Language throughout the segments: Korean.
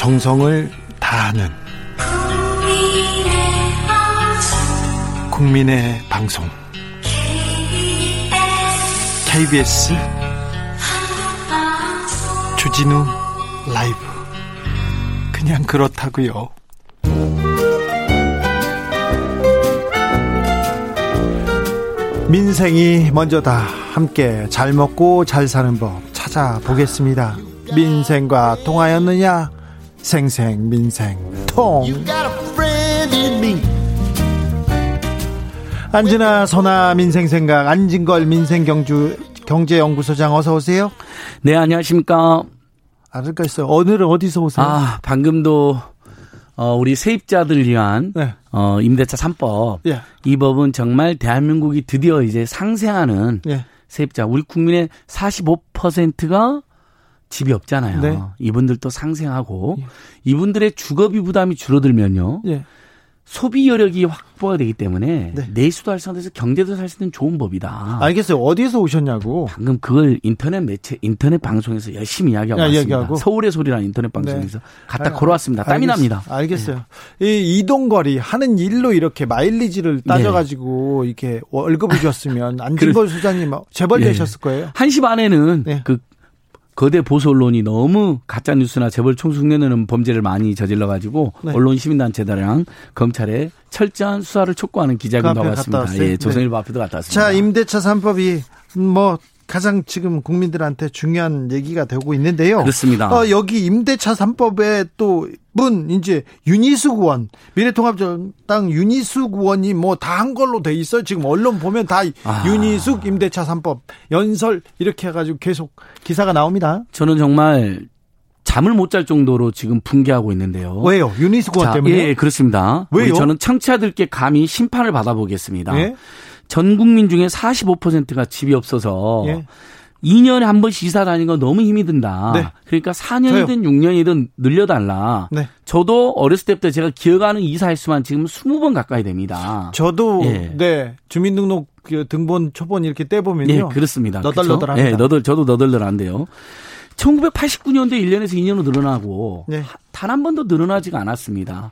정성을 다하는 국민의 방송 KBS 주진우 라이브 그냥 그렇다고요. 민생이 먼저다. 함께 잘 먹고 잘 사는 법 찾아보겠습니다. 민생과 통하였느냐? 생생 민생 통. 안진아 선아 민생생각 안진걸 민생경주 경제연구소장 어서 오세요. 네 안녕하십니까. 알을까 오늘은 어디서 오세요? 아 방금도 어, 우리 세입자들 위한 네. 어, 임대차 3법. 예. 이 법은 정말 대한민국이 드디어 이제 상생하는 예. 세입자 우리 국민의 45%가 집이 없잖아요. 네. 이분들도 상생하고 예. 이분들의 주거비 부담이 줄어들면요. 예. 소비 여력이 확보가 되기 때문에 네. 내수도 할 수 있는 경제도 살 수 있는 좋은 법이다. 알겠어요. 어디에서 오셨냐고. 방금 그걸 인터넷 매체 인터넷 방송에서 열심히 이야기하고 야, 왔습니다. 이야기하고. 서울의 소리라는 인터넷 방송에서 네. 갖다 걸어왔습니다. 땀이 알겠, 납니다. 알겠어요. 네. 이 이동거리 하는 일로 이렇게 마일리지를 따져가지고 네. 이렇게 월급을 줬으면 안진걸 소장님 재벌 예. 되셨을 거예요. 1시 반에는 그 거대 보수 언론이 너무 가짜 뉴스나 재벌 총숙내는 범죄를 많이 저질러 가지고 네. 언론 시민단체들이랑 검찰에 철저한 수사를 촉구하는 기자회견도 왔습니다. 예, 조선일보 네. 앞에도 갔다 왔습니다. 자, 임대차 3법이 뭐 가장 지금 국민들한테 중요한 얘기가 되고 있는데요. 그렇습니다. 어, 여기 임대차 3법에 또분 이제 윤희숙 의원 미래통합당 윤희숙 의원이 뭐 다 한 걸로 돼 있어요. 지금 언론 보면 다 아. 윤희숙 임대차 3법 연설 이렇게 해가지고 계속 기사가 나옵니다. 저는 정말 잠을 못 잘 정도로 지금 붕괴하고 있는데요. 왜요? 유니스 의원 때문에? 예, 그렇습니다. 왜요? 저는 청취자들께 감히 심판을 받아보겠습니다. 예? 전 국민 중에 45%가 집이 없어서 예. 2년에 한 번씩 이사 다니는 건 너무 힘이 든다. 네. 그러니까 4년이든 저요. 6년이든 늘려달라. 네. 저도 어렸을 때부터 제가 기억하는 이사 횟수만 지금 20번 가까이 됩니다. 저도 예. 네 주민등록 그 등본 초본 이렇게 떼보면요. 예, 그렇습니다. 너덜너덜합니다. 예, 너덜 저도 너덜너덜한데요. 1989년도에 1년에서 2년으로 늘어나고 네. 단한 번도 늘어나지가 않았습니다.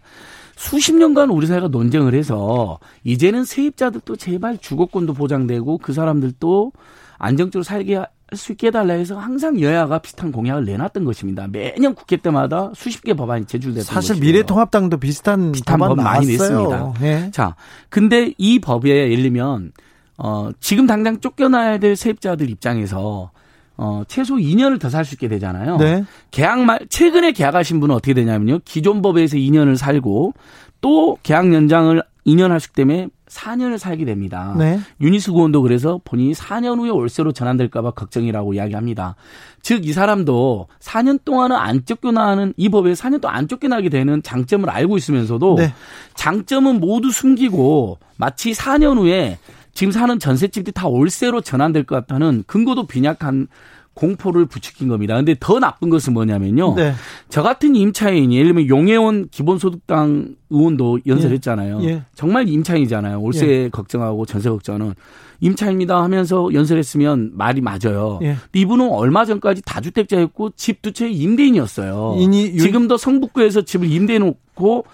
수십 년간 우리 사회가 논쟁을 해서 이제는 세입자들도 제발 주거권도 보장되고 그 사람들도 안정적으로 살게 할 수 있게 해달라 해서 항상 여야가 비슷한 공약을 내놨던 것입니다. 매년 국회 때마다 수십 개 법안이 제출됐던 사실 것이고요. 미래통합당도 비슷한, 비슷한 법 많이 냈습니다. 네. 자, 근데 이 법에 예를 들면 어 지금 당장 쫓겨나야 될 세입자들 입장에서 어, 최소 2년을 더 살 수 있게 되잖아요. 네. 계약 말, 최근에 계약하신 분은 어떻게 되냐면요. 기존 법에서 2년을 살고 또 계약 연장을 2년 하시기 때문에 4년을 살게 됩니다. 네. 유니스 구원도 그래서 본인이 4년 후에 월세로 전환될까봐 걱정이라고 이야기합니다. 즉, 이 사람도 4년 동안은 안 쫓겨나는 이 법에 4년 동안 안 쫓겨나게 되는 장점을 알고 있으면서도 네. 장점은 모두 숨기고 마치 4년 후에 지금 사는 전셋집들이 다 월세로 전환될 것 같다는 근거도 빈약한 공포를 부추긴 겁니다. 근데 더 나쁜 것은 뭐냐면요. 네. 저 같은 임차인이 예를 들면 용해원 기본소득당 의원도 연설했잖아요. 예. 예. 정말 임차인이잖아요. 월세 예. 걱정하고 전세 걱정하는 임차입니다 하면서 연설했으면 말이 맞아요. 예. 이분은 얼마 전까지 다주택자였고 집 두 채의 임대인이었어요. 인이, 지금도 성북구에서 집을 임대해 놓고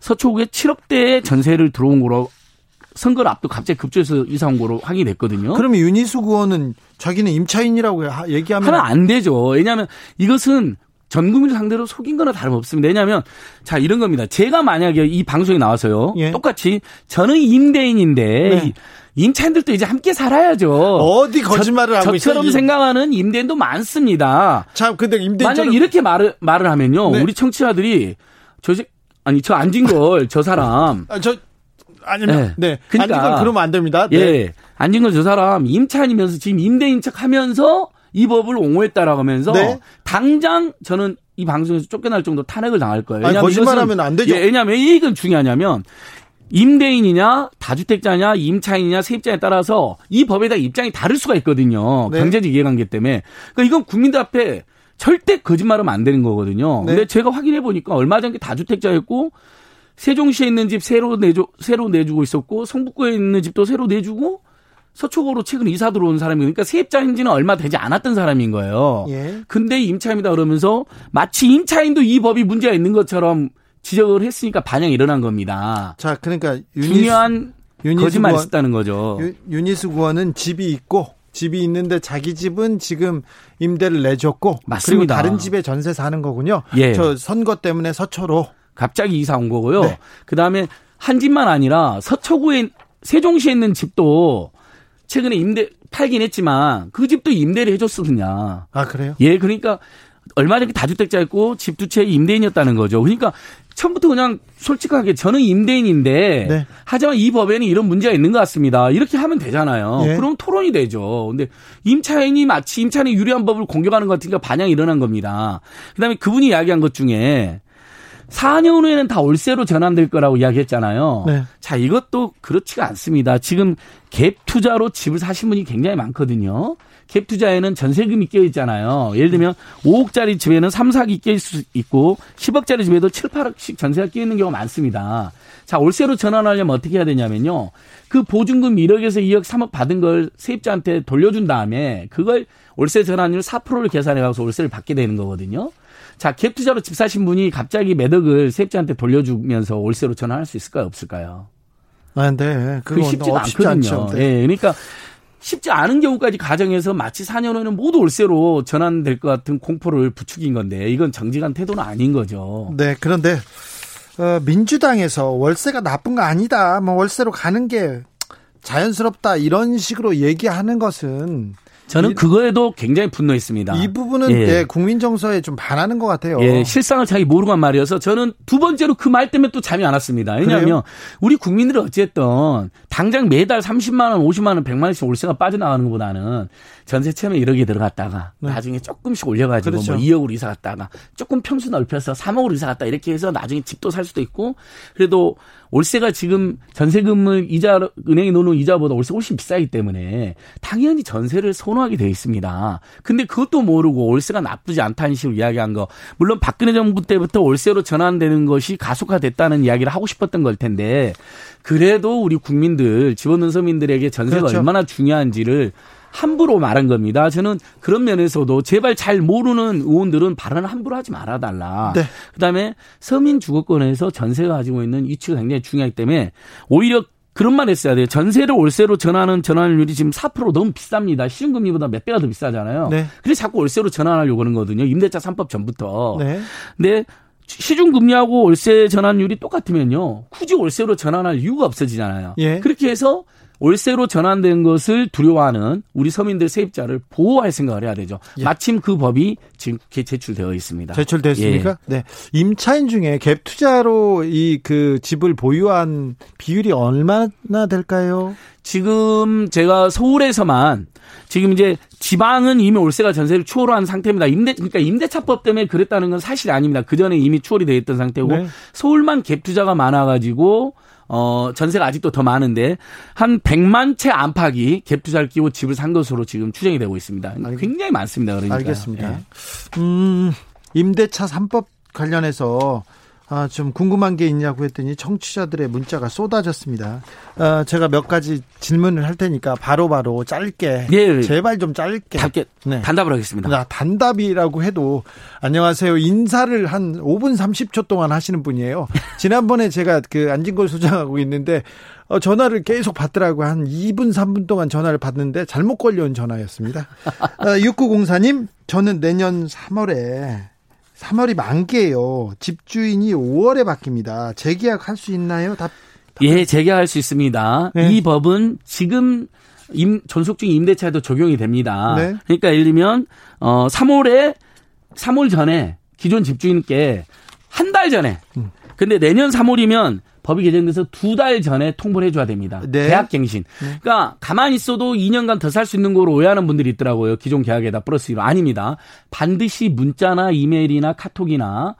서초구에 7억대의 전세를 들어온 거로 선거를 앞두고 갑자기 급조해서 이사 온 거로 확인이 됐거든요. 그러면 윤희숙 의원은 자기는 임차인이라고 얘기하면 하면 안 되죠. 왜냐하면 이것은 전 국민을 상대로 속인 거나 다름없습니다. 왜냐하면 자 이런 겁니다. 제가 만약에 이 방송에 나와서요. 예. 똑같이 저는 임대인인데 네. 임차인들도 이제 함께 살아야죠. 어디 거짓말을 하고 있어요? 저처럼 생각하는 임대인도 많습니다. 참 근데 임대인 만약 이렇게 말을 말을 하면요. 네. 우리 청취자들이 저 아니 저 앉은 걸 저 사람 아, 저 아니면 네. 네. 그러니까 안진걸 그러면 안 됩니다. 네. 예. 안진걸 저 사람 임차인이면서 지금 임대인 척하면서 이 법을 옹호했다라고 하면서 네. 당장 저는 이 방송에서 쫓겨날 정도 탄핵을 당할 거예요. 왜냐하면 거짓말하면 안 되죠. 예, 왜냐하면 이건 중요하냐면 임대인이냐 다주택자냐 임차인이냐 세입자에 따라서 이 법에 대한 입장이 다를 수가 있거든요. 네. 경제적 이해관계 때문에. 그러니까 이건 국민들 앞에 절대 거짓말하면 안 되는 거거든요. 네. 근데 제가 확인해 보니까 얼마 전에 다주택자였고 세종시에 있는 집 세로 내주 세로 내주고 있었고 성북구에 있는 집도 세로 내주고 서초구로 최근 이사 들어온 사람이 그러니까 세입자인지는 얼마 되지 않았던 사람인 거예요. 예. 근데 임차인이다 그러면서 마치 임차인도 이 법이 문제가 있는 것처럼 지적을 했으니까 반향이 일어난 겁니다. 자, 그러니까 윤희숙, 중요한 거짓말이 있었다는 거죠. 윤희숙 의원은 집이 있고 집이 있는데 자기 집은 지금 임대를 내줬고 맞습니다. 그리고 다른 집에 전세 사는 거군요. 예. 저 선거 때문에 서초로 갑자기 이사 온 거고요. 네. 그 다음에 한 집만 아니라 서초구에 세종시에 있는 집도 최근에 임대 팔긴 했지만 그 집도 임대를 해줬거든요. 아 그래요? 예, 그러니까 얼마 전에 다주택자였고 집 두 채 임대인이었다는 거죠. 그러니까 처음부터 그냥 솔직하게 저는 임대인인데 네. 하지만 이 법에는 이런 문제가 있는 것 같습니다. 이렇게 하면 되잖아요. 예. 그럼 토론이 되죠. 근데 임차인이 마치 임차인이 유리한 법을 공격하는 것 같으니까 반향이 일어난 겁니다. 그다음에 그분이 이야기한 것 중에 4년 후에는 다 월세로 전환될 거라고 이야기했잖아요. 네. 자, 이것도 그렇지가 않습니다. 지금 갭 투자로 집을 사신 분이 굉장히 많거든요. 갭 투자에는 전세금이 껴 있잖아요. 예를 들면 5억짜리 집에는 3, 4억이 껴 있을 수 있고 10억짜리 집에도 7, 8억씩 전세가 끼어 있는 경우가 많습니다. 자, 월세로 전환하려면 어떻게 해야 되냐면요. 그 보증금 1억에서 2억, 3억 받은 걸 세입자한테 돌려준 다음에 그걸 월세 전환율 4%를 계산해 가서 월세를 받게 되는 거거든요. 자, 갭 투자로 집 사신 분이 갑자기 매덕을 세입자한테 돌려주면서 월세로 전환할 수 있을까요? 없을까요? 아, 네. 그게 쉽지가 않거든요. 예. 네. 그러니까 쉽지 않은 경우까지 가정해서 마치 4년 후에는 모두 월세로 전환될 것 같은 공포를 부추긴 건데 이건 정직한 태도는 아닌 거죠. 네. 그런데 어, 민주당에서 월세가 나쁜 거 아니다. 뭐 월세로 가는 게 자연스럽다 이런 식으로 얘기하는 것은 저는 그거에도 굉장히 분노했습니다. 이 부분은 예. 예, 국민 정서에 좀 반하는 것 같아요. 예, 실상을 자기 모르고 한 말이어서 저는 두 번째로 그 말 때문에 또 잠이 안 왔습니다. 왜냐하면 그래요? 우리 국민들은 어쨌든 당장 매달 30만 원, 50만 원, 100만 원씩 월세가 빠져나가는 것보다는 전세 처음에 1억이 들어갔다가 네. 나중에 조금씩 올려가지고 뭐 그렇죠. 뭐 2억으로 이사 갔다가 조금 평수 넓혀서 3억으로 이사 갔다 이렇게 해서 나중에 집도 살 수도 있고 그래도 월세가 지금 전세금을 이자 은행에 놓는 이자보다 월세 훨씬 비싸기 때문에 당연히 전세를 선호하게 돼 있습니다. 근데 그것도 모르고 월세가 나쁘지 않다는 식으로 이야기한 거 물론 박근혜 정부 때부터 월세로 전환되는 것이 가속화됐다는 이야기를 하고 싶었던 걸 텐데 그래도 우리 국민들 집어넣은 서민들에게 전세가 그렇죠. 얼마나 중요한지를 함부로 말한 겁니다. 저는 그런 면에서도 제발 잘 모르는 의원들은 발언을 함부로 하지 말아달라. 네. 그다음에 서민 주거권에서 전세가 가지고 있는 위치가 굉장히 중요하기 때문에 오히려 그런 말 했어야 돼요. 전세를 월세로 전하는 전환율이 지금 4% 너무 비쌉니다. 시중금리보다 몇 배가 더 비싸잖아요. 네. 그래서 자꾸 월세로 전환하려고 하는 거거든요. 임대차 3법 전부터. 네. 근데 시중금리하고 월세 전환율이 똑같으면요. 굳이 월세로 전환할 이유가 없어지잖아요. 예. 그렇게 해서 월세로 전환된 것을 두려워하는 우리 서민들 세입자를 보호할 생각을 해야 되죠. 예. 마침 그 법이 지금 제출되어 있습니다. 제출됐습니까? 예. 네. 임차인 중에 갭 투자로 이 그 집을 보유한 비율이 얼마나 될까요? 지금 제가 서울에서만 지금 이제 지방은 이미 월세가 전세를 추월한 상태입니다. 임대 그러니까 임대차법 때문에 그랬다는 건 사실이 아닙니다. 그 전에 이미 추월이 돼 있던 상태고 네. 서울만 갭 투자가 많아 가지고 어, 전세가 아직도 더 많은데 한 100만 채 안팎이 갭 투자를 끼고 집을 산 것으로 지금 추정이 되고 있습니다. 굉장히 많습니다. 그러니까. 알겠습니다. 예. 음, 임대차 3법 관련해서 아, 좀 궁금한 게 있냐고 했더니 청취자들의 문자가 쏟아졌습니다. 아, 제가 몇 가지 질문을 할 테니까 바로바로 바로 짧게 네, 제발 좀 짧게 짧게 네. 단답을 하겠습니다. 나 단답이라고 해도 안녕하세요 인사를 한 5분 30초 동안 하시는 분이에요. 지난번에 제가 그 안진걸 소장하고 있는데 어, 전화를 계속 받더라고요. 한 2분, 3분 동안 전화를 받는데 잘못 걸려온 전화였습니다. 어, 6904님, 저는 내년 3월에 3월이 만기예요. 집주인이 5월에 바뀝니다. 재계약할 수 있나요? 답, 답. 예, 재계약할 수 있습니다. 네. 이 법은 지금 임, 존속 중 임대차에도 적용이 됩니다. 네. 그러니까 예를 들면 어 3월에 3월 전에 기존 집주인께 한 달 전에 음. 근데 내년 3월이면 법이 개정돼서 두 달 전에 통보를 해줘야 됩니다. 네. 계약 갱신. 네. 그러니까 가만히 있어도 2년간 더 살 수 있는 거로 오해하는 분들이 있더라고요. 기존 계약에다 플러스 1로. 아닙니다. 반드시 문자나 이메일이나 카톡이나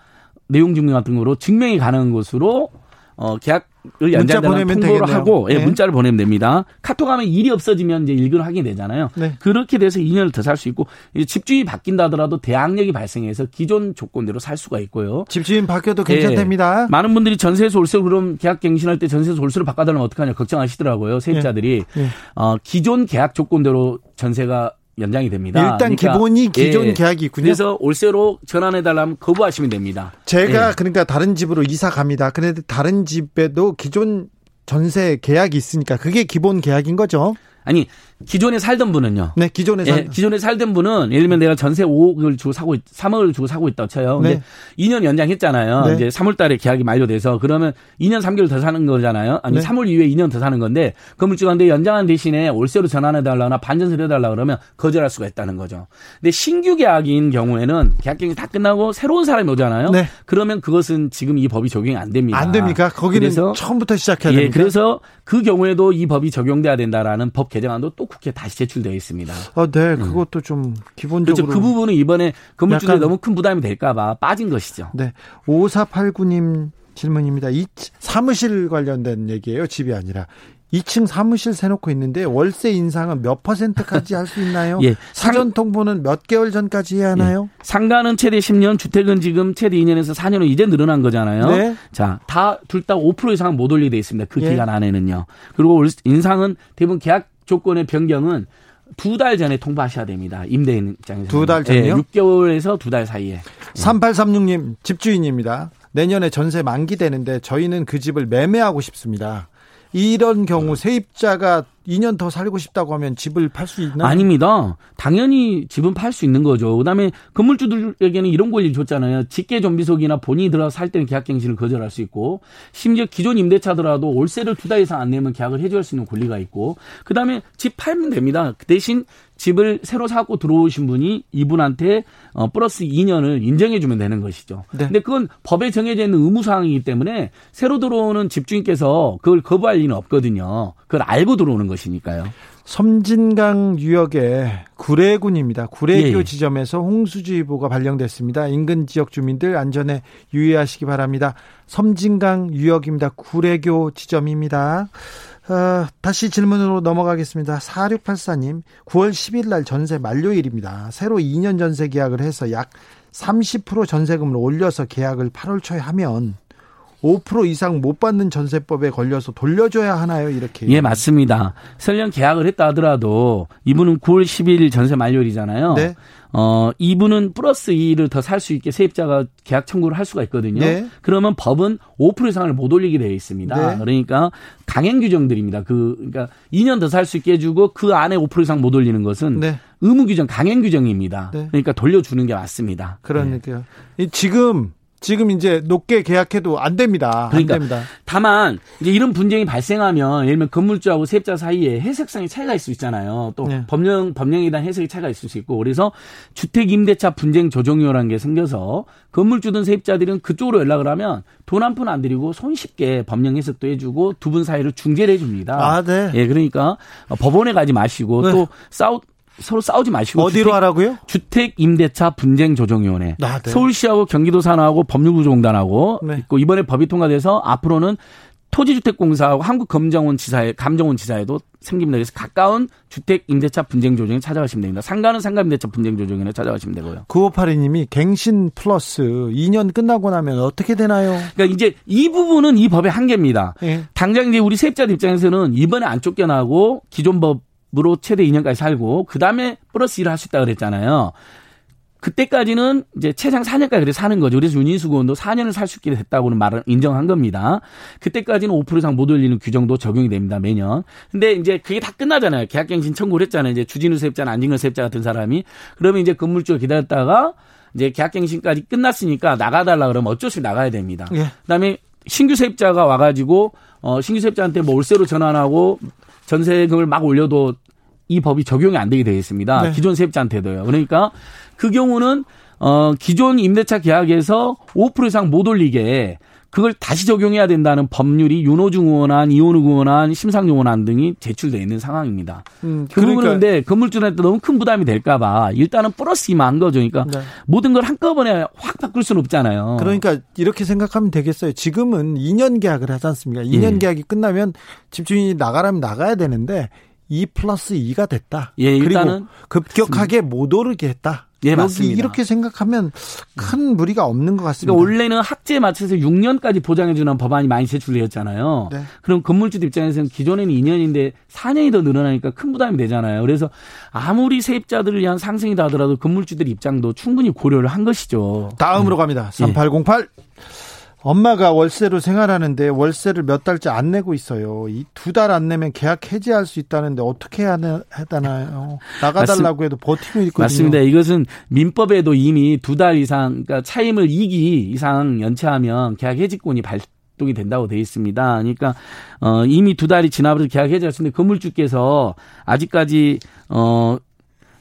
내용 증명 같은 거로 증명이 가능한 것으로 어, 계약 연장되는 통보를 하고 예, 네. 예, 문자를 보내면 됩니다. 카톡 하면 일이 없어지면 이제 일근을 하게 되잖아요. 네. 그렇게 돼서 2년을 더 살 수 있고 집주인이 바뀐다 하더라도 대항력이 발생해서 기존 조건대로 살 수가 있고요. 집주인 바뀌어도 괜찮답니다. 예. 많은 분들이 전세에서 월세로 그럼 계약 갱신할 때 전세에서 월세로 바꿔달라면 어떡하냐 걱정하시더라고요. 세입자들이 예. 예. 어, 기존 계약 조건대로 전세가 연장이 됩니다. 일단 그러니까, 기본이 기존 예, 계약이 있군요. 그래서 월세로 전환해 달라면 거부하시면 됩니다. 제가 예. 그러니까 다른 집으로 이사 갑니다. 그런데 다른 집에도 기존 전세 계약이 있으니까 그게 기본 계약인 거죠. 아니 기존에 살던 분은요. 네, 기존에 살 예, 기존에 살던 분은 예를 들면 내가 전세 5억을 주고 사고 3억을 주고 사고 있다 쳐요. 근데 네. 2년 연장했잖아요. 네. 이제 3월 달에 계약이 만료돼서 그러면 2년 3개월 더 사는 거잖아요. 아니 네. 3월 이후에 2년 더 사는 건데 건물주한테 연장한 대신에 월세로 전환해 달라거나 반전세를 해 달라 그러면 거절할 수가 있다는 거죠. 근데 신규 계약인 경우에는 계약 경이 다 끝나고 새로운 사람이 오잖아요. 네. 그러면 그것은 지금 이 법이 적용이 안 됩니다. 안 됩니까? 거기는 그래서, 처음부터 시작해야 예, 됩니까? 그래서 그 경우에도 이 법이 적용돼야 된다라는 법 개정안도 또 국회에 다시 제출되어 있습니다. 아, 네. 음. 그것도 좀 기본적으로. 그렇죠. 그 부분은 이번에 건물주들이 너무 큰 부담이 될까봐 빠진 것이죠. 네. 5489님 질문입니다. 이 사무실 관련된 얘기예요. 집이 아니라. 2층 사무실 세놓고 있는데 월세 인상은 몇 퍼센트까지 할 수 있나요? 예. 사전 통보는 몇 개월 전까지 해야 하나요? 예. 상가는 최대 10년, 주택은 지금 최대 2년에서 4년으로 이제 늘어난 거잖아요. 네. 자, 다 둘 다 5% 이상은 못 올리게 돼 있습니다. 그 예. 기간 안에는요. 그리고 인상은 대부분 계약 조건의 변경은 두 달 전에 통보하셔야 됩니다. 임대인 입장에서. 두 달 전요? 네, 6개월에서 두 달 사이에. 3836님 집주인입니다. 내년에 전세 만기 되는데 저희는 그 집을 매매하고 싶습니다. 이런 경우 세입자가 2년 더 살고 싶다고 하면 집을 팔 수 있나요? 아닙니다. 당연히 집은 팔 수 있는 거죠. 그다음에 건물주들에게는 이런 권리를 줬잖아요. 직계 좀비속이나 본인이 들어서 살 때는 계약갱신을 거절할 수 있고 심지어 기존 임대차더라도 월세를 두 달 이상 안 내면 계약을 해줄 수 있는 권리가 있고 그다음에 집 팔면 됩니다. 그 대신 집을 새로 사고 들어오신 분이 이분한테 어, 플러스 2년을 인정해 주면 되는 것이죠. 네. 근데 그건 법에 정해져 있는 의무 사항이기 때문에 새로 들어오는 집주인께서 그걸 거부할 리는 없거든요. 그걸 알고 들어오는 것이니까요. 섬진강 유역의 구례군입니다. 구례교 예. 지점에서 홍수주의보가 발령됐습니다. 인근 지역 주민들 안전에 유의하시기 바랍니다. 섬진강 유역입니다. 구례교 지점입니다. 어, 다시 질문으로 넘어가겠습니다. 4684님, 9월 10일 날 전세 만료일입니다. 새로 2년 전세 계약을 해서 약 30% 전세금을 올려서 계약을 8월 초에 하면 5% 이상 못 받는 전세법에 걸려서 돌려줘야 하나요? 이렇게. 예, 맞습니다. 설령 계약을 했다 하더라도 이분은 9월 10일 전세 만료일이잖아요. 네. 어, 이분은 플러스 2를 더 살 수 있게 세입자가 계약 청구를 할 수가 있거든요. 네. 그러면 법은 5% 이상을 못 올리게 되어 있습니다. 네. 그러니까 강행 규정들입니다. 그, 그러니까 2년 더 살 수 있게 해주고 그 안에 5% 이상 못 올리는 것은 네. 의무 규정, 강행 규정입니다. 네. 그러니까 돌려주는 게 맞습니다. 그러니까요. 지금 지금 이제 높게 계약해도 안 됩니다. 그러니까 안 됩니다. 다만 이제 이런 분쟁이 발생하면 예를 들면 건물주하고 세입자 사이에 해석상의 차이가 있을 수 있잖아요. 또 네. 법령 법령에 대한 해석의 차이가 있을 수 있고 그래서 주택 임대차 분쟁 조정료라는 게 생겨서 건물주든 세입자들은 그쪽으로 연락을 하면 돈 한 푼 안 들이고 손쉽게 법령 해석도 해주고 두 분 사이를 중재를 해줍니다. 아, 네. 예, 그러니까 법원에 가지 마시고 네. 또 싸우 서로 싸우지 마시고 어디로 주택, 하라고요? 주택 임대차 분쟁 조정위원회. 아, 네. 서울시하고 경기도 산하고 법률구조공단하고 네. 있고 이번에 법이 통과돼서 앞으로는 토지주택공사하고 한국검정원 지사에 감정원 지사에도 생깁니다. 그래서 가까운 주택 임대차 분쟁 조정에 찾아가시면 됩니다. 상가는 상가 임대차 분쟁 조정에 찾아가시면 되고요. 9582님이 갱신 플러스 2년 끝나고 나면 어떻게 되나요? 그러니까 이제 이 부분은 이 법의 한계입니다. 네. 당장 이제 우리 세입자들 입장에서는 이번에 안 쫓겨나고 기존 법 으로 최대 2년까지 살고 그 다음에 플러스 일을 할 수 있다 그랬잖아요. 그때까지는 이제 최장 4년까지 그래 사는 거죠. 그래서 윤인수 의원도 4년을 살 수 있게 됐다고는 말을 인정한 겁니다. 그때까지는 5% 이상 못 올리는 규정도 적용이 됩니다. 매년. 근데 이제 그게 다 끝나잖아요. 계약갱신 청구를 했잖아요. 이제 주진우 세입자나 안진걸 세입자 같은 사람이. 그러면 이제 건물주가 기다렸다가 이제 계약갱신까지 끝났으니까 나가달라 그러면 어쩔 수 없이 나가야 됩니다. 예. 그다음에 신규 세입자가 와가지고 어 신규 세입자한테 뭐 월세로 전환하고 전세금을 막 올려도 이 법이 적용이 안 되게 되어 있습니다. 네. 기존 세입자한테도요. 그러니까 그 경우는 어 기존 임대차 계약에서 5% 이상 못 올리게 그걸 다시 적용해야 된다는 법률이 윤호중 의원안, 이원우 의원안, 심상용 의원안 등이 제출돼 있는 상황입니다. 음, 그 그러니까. 부분은 근데 건물주한테 너무 큰 부담이 될까봐 일단은 플러스 임한 거죠. 그러니까 네. 모든 걸 한꺼번에 확 바꿀 수는 없잖아요. 그러니까 이렇게 생각하면 되겠어요. 지금은 2년 계약을 하지 않습니까? 2년 예. 계약이 끝나면 집주인이 나가라면 나가야 되는데 2 플러스 2가 됐다. 예, 그리고 급격하게 못 오르게 했다. 예, 맞습니다. 이렇게 생각하면 큰 무리가 없는 것 같습니다. 그러니까 원래는 학제에 맞춰서 6년까지 보장해주는 법안이 많이 제출되었잖아요. 네. 그럼 건물주들 입장에서는 기존에는 2년인데 4년이 더 늘어나니까 큰 부담이 되잖아요. 그래서 아무리 세입자들을 위한 상승이다 하더라도 건물주들 입장도 충분히 고려를 한 것이죠. 다음으로 네. 갑니다. 3808. 예. 엄마가 월세로 생활하는데 월세를 몇 달째 안 내고 있어요. 이 두 달 안 내면 계약 해지할 수 있다는데 어떻게 해야 되나요? 나가달라고 맞습, 해도 버티고 있거든요. 맞습니다. 이것은 민법에도 이미 두 달 이상, 그러니까 차임을 2기 이상 연체하면 계약 해지권이 발 동이 된다고 돼 있습니다. 그러니까 어 이미 두 달이 지나버려서 계약 해지할 수 있는데 건물주께서 아직까지 어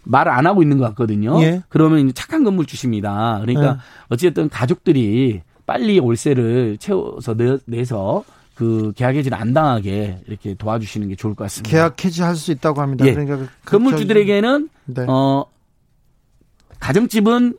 말을 안 하고 있는 것 같거든요. 예. 그러면 착한 건물주십니다. 그러니까 예. 어찌됐든 가족들이 빨리 월세를 채워서 내, 서 그 계약 해지를 안 당하게 이렇게 도와주시는 게 좋을 것 같습니다. 계약 해지할 수 있다고 합니다. 예. 그러니까 그 건물주들에게는 네. 어 가정집은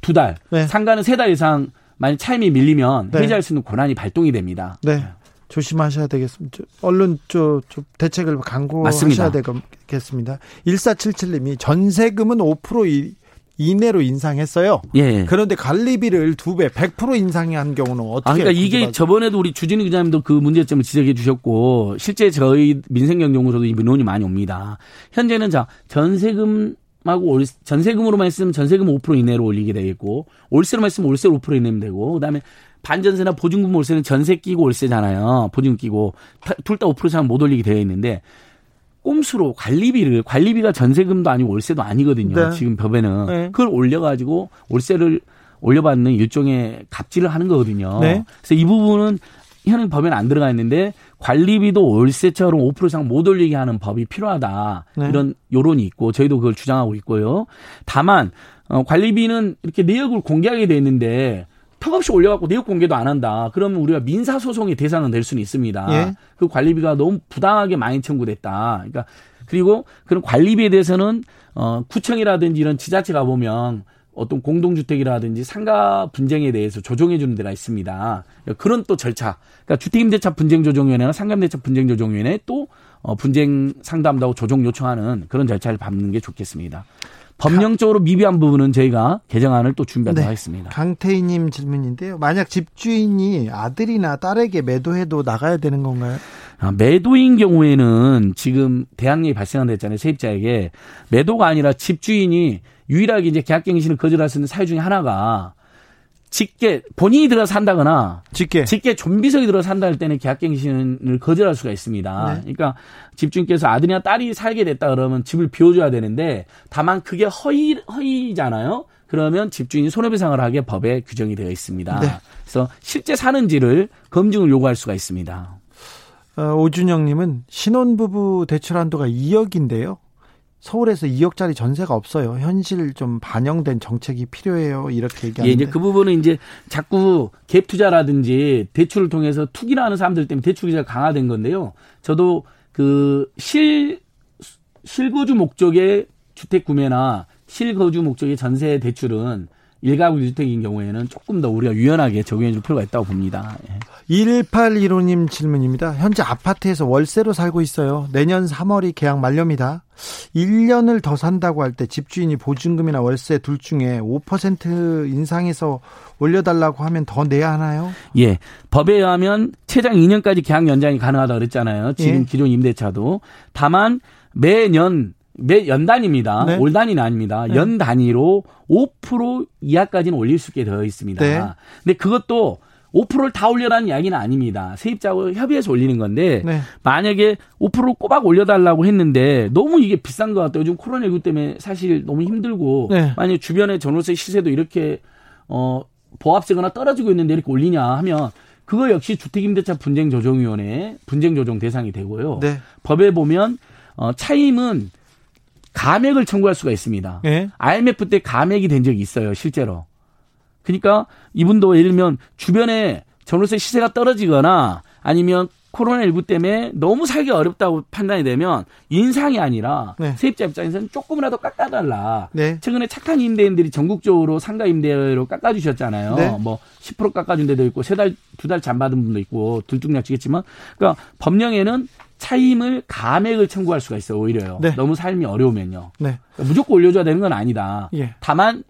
두 달, 네. 상가는 세 달 이상 만약 차임이 밀리면 네. 해지할 수 있는 권한이 발동이 됩니다. 네. 조심하셔야 되겠습니다. 얼른 저, 저 대책을 강구하셔야 되겠습니다. 1477님이 전세금은 5% 이내로 인상했어요. 예. 그런데 관리비를 두 배, 100% 인상한 경우는 어떻게? 아, 그러니까 이게 저번에도 우리 주진우 기자님도 그 문제점을 지적해 주셨고 실제 저희 민생경영으로도 이 민원이 많이 옵니다. 현재는 자 전세금 하고 올, 전세금으로만 했으면 전세금 5% 이내로 올리게 되겠고 올세로만 했으면 올세로 5% 이내면 되고 그다음에 반전세나 보증금 월세는 전세 끼고 올세잖아요. 보증금 끼고 둘 다5% 이상 못 올리게 되어 있는데 꼼수로 관리비를 관리비가 전세금도 아니고 월세도 아니거든요. 네. 지금 법에는 네. 그걸 올려가지고 월세를 올려받는 일종의 갑질을 하는 거거든요. 네. 그래서 이 부분은 현행 법에는 안 들어가 있는데 관리비도 월세처럼 5% 이상 못 올리게 하는 법이 필요하다 네. 이런 요론이 있고 저희도 그걸 주장하고 있고요. 다만 어, 관리비는 이렇게 내역을 공개하게 돼 있는데 턱없이 올려갖고 내역 공개도 안 한다. 그러면 우리가 민사 소송의 대상은 될 수는 있습니다. 예. 그 관리비가 너무 부당하게 많이 청구됐다. 그러니까 그리고 그런 관리비에 대해서는 어 구청이라든지 이런 지자체가 보면 어떤 공동주택이라든지 상가 분쟁에 대해서 조정해 주는 데가 있습니다. 그런 또 절차. 그러니까 주택임대차 분쟁조정위원회나 상가임대차 분쟁조정위원회 또 어, 분쟁 상담도 하고 조정 요청하는 그런 절차를 밟는 게 좋겠습니다. 법령적으로 미비한 부분은 저희가 개정안을 또 준비하도록 네. 하겠습니다. 강태희님 질문인데요. 만약 집주인이 아들이나 딸에게 매도해도 나가야 되는 건가요? 아, 매도인 경우에는 지금 대항력이 발생한다 했잖아요. 세입자에게 매도가 아니라 집주인이 유일하게 이제 계약갱신을 거절할 수 있는 사유 중에 하나가 직계 본인이 들어 산다거나 직계 직계 좀비석이 들어 산다 할 때는 계약갱신을 거절할 수가 있습니다. 네. 그러니까 집주인께서 아들이나 딸이 살게 됐다 그러면 집을 비워줘야 되는데 다만 그게 허위 허위잖아요. 그러면 집주인이 손해배상을 하게 법에 규정이 되어 있습니다. 네. 그래서 실제 사는지를 검증을 요구할 수가 있습니다. 어, 오준영님은 신혼부부 대출 한도가 2억인데요. 서울에서 2억짜리 전세가 없어요. 현실 좀 반영된 정책이 필요해요. 이렇게 얘기하는데. 예, 이제 그 부분은 이제 자꾸 갭 투자라든지 대출을 통해서 투기를 하는 사람들 때문에 대출 규제가 강화된 건데요. 저도 그 실 실거주 목적의 주택 구매나 실거주 목적의 전세 대출은 일가구 주택인 경우에는 조금 더 우리가 유연하게 적용해 줄 필요가 있다고 봅니다. 예. 1815님 질문입니다. 현재 아파트에서 월세로 살고 있어요. 내년 3월이 계약 만료입니다. 1년을 더 산다고 할 때 집주인이 보증금이나 월세 둘 중에 5% 인상해서 올려달라고 하면 더 내야 하나요? 예. 법에 의하면 최장 2년까지 계약 연장이 가능하다 그랬잖아요. 지금 예. 기존 임대차도. 다만 매년 매 연단입니다. 네. 올 단위는 아닙니다. 네. 연 단위로 5% 이하까지는 올릴 수 있게 되어 있습니다. 네. 근데 그것도 5%를 다 올려라는 이야기는 아닙니다. 세입자하고 협의해서 올리는 건데 네. 만약에 5% 꼬박 올려달라고 했는데 너무 이게 비싼 것 같아요. 요즘 코로나19 때문에 사실 너무 힘들고 네. 만약 주변에 전월세 시세도 이렇게 어 보합세거나 떨어지고 있는데 이렇게 올리냐 하면 그거 역시 주택임대차 분쟁조정위원회 분쟁조정 대상이 되고요. 네. 법에 보면 어 차임은 감액을 청구할 수가 있습니다. 네. IMF 때 감액이 된 적이 있어요, 실제로. 그러니까 이분도 예를 들면 주변에 전월세 시세가 떨어지거나 아니면 코로나19 때문에 너무 살기 어렵다고 판단이 되면 인상이 아니라 네. 세입자 입장에서는 조금이라도 깎아달라. 네. 최근에 착한 임대인들이 전국적으로 상가 임대료 깎아주셨잖아요. 네. 뭐10% 깎아준 데도 있고 세 달, 두 달 잠 받은 분도 있고 둘중약치겠지만 그러니까 법령에는 차임을 감액을 청구할 수가 있어요. 오히려요. 네. 너무 삶이 어려우면요. 네. 그러니까 무조건 올려줘야 되는 건 아니다. 예. 다만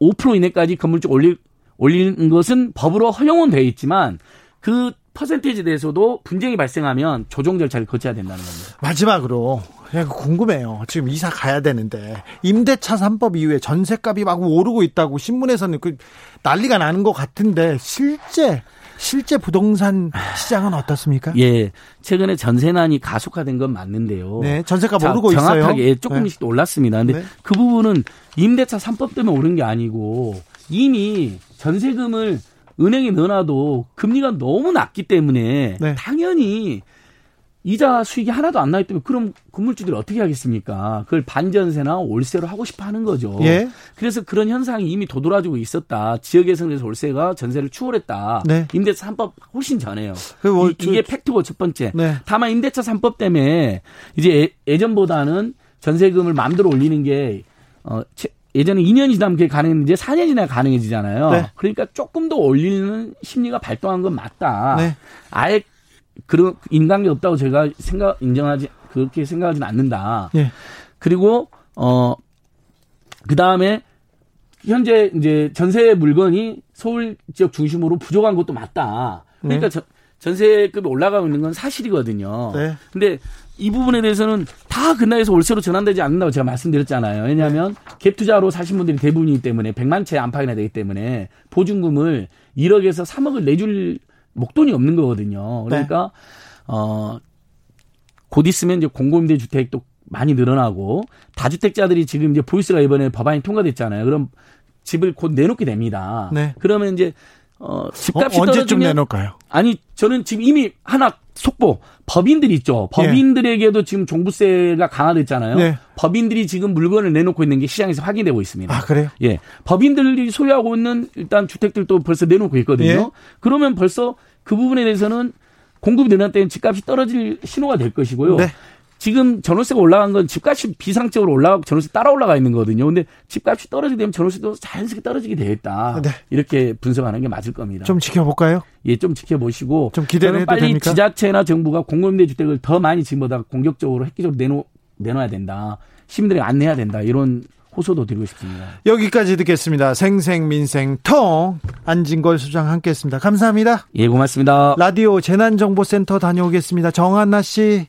5% 이내까지 건물주 올릴 올리는 것은 법으로 허용은 되어 있지만 그 퍼센테이지 대해서도 분쟁이 발생하면 조정 절차를 거쳐야 된다는 겁니다. 마지막으로 그냥 궁금해요. 지금 이사 가야 되는데 임대차 3법 이후에 전세값이 막 오르고 있다고 신문에서는 그 난리가 나는 것 같은데 실제 실제 부동산 시장은 어떻습니까? 예. 최근에 전세난이 가속화된 건 맞는데요. 네. 전세값 오르고 정확하게 있어요. 정확하게 조금씩 네. 올랐습니다. 근데 네. 그 부분은 임대차 3법 때문에 오른 게 아니고 이미 전세금을 은행에 넣어놔도 금리가 너무 낮기 때문에 네. 당연히 이자 수익이 하나도 안 나기 때문에 그럼 건물주들이 어떻게 하겠습니까? 그걸 반전세나 월세로 하고 싶어 하는 거죠. 예. 그래서 그런 현상이 이미 도드라지고 있었다. 지역에서 월세가 전세를 추월했다. 네. 임대차 3법 훨씬 전에요. 그 뭐, 이, 게 팩트고 첫 번째. 네. 다만 임대차 3법 때문에 이제 예, 예전보다는 전세금을 마음대로 올리는 게 어, 예전에 2년 지나면 그게 가능했는데 4년 지나야 가능해지잖아요. 네. 그러니까 조금 더 올리는 심리가 발동한 건 맞다. 네. 아예 그런 인간계 없다고 제가 생각 인정하지 그렇게 생각하지는 않는다. 네. 그리고 어 그다음에 현재 이제 전세 물건이 서울 지역 중심으로 부족한 것도 맞다. 그러니까 네. 전세급이 올라가고 있는 건 사실이거든요. 네. 근데 이 부분에 대해서는 다 근나에서 월세로 전환되지 않는다고 제가 말씀드렸잖아요. 왜냐하면 갭 투자로 사신 분들이 대부분이기 때문에 100만 채 안팎이나 되기 때문에 보증금을 1억에서 3억을 내줄 목돈이 없는 거거든요. 그러니까 네. 어곧 있으면 이제 공공임대 주택도 많이 늘어나고 다주택자들이 지금 이제 보이스가 이번에 법안이 통과됐잖아요. 그럼 집을 곧 내놓게 됩니다. 네. 그러면 이제 어, 집값이 어, 언제쯤 내놓을까요? 아니 저는 지금 이미 하나 속보 법인들 있죠. 법인들에게도 예. 지금 종부세가 강화됐잖아요. 예. 법인들이 지금 물건을 내놓고 있는 게 시장에서 확인되고 있습니다. 아 그래요? 예. 법인들이 소유하고 있는 일단 주택들도 벌써 내놓고 있거든요. 예. 그러면 벌써 그 부분에 대해서는 공급이 늘어날 때는 집값이 떨어질 신호가 될 것이고요. 네. 지금 전월세가 올라간 건 집값이 비상적으로 올라가고 전월세 따라 올라가 있는 거거든요. 근데 집값이 떨어지게 되면 전월세도 자연스럽게 떨어지게 되겠다. 네. 이렇게 분석하는 게 맞을 겁니다. 좀 지켜볼까요? 예, 좀 지켜보시고 좀 기대는 빨리 됩니까? 지자체나 정부가 공공임대 주택을 더 많이 지금보다 공격적으로 획기적으로 내놓 내놔야 된다. 시민들이 안내해야 된다. 이런 호소도 드리고 싶습니다. 여기까지 듣겠습니다. 생생민생통 안진걸 수장 함께했습니다. 감사합니다. 예, 고맙습니다. 라디오 재난정보센터 다녀오겠습니다. 정한나 씨.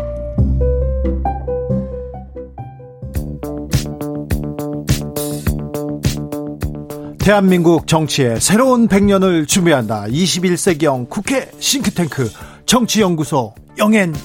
대한민국 정치의 새로운 100년을 준비한다. 21세기형 국회 싱크탱크 정치연구소 영앤영.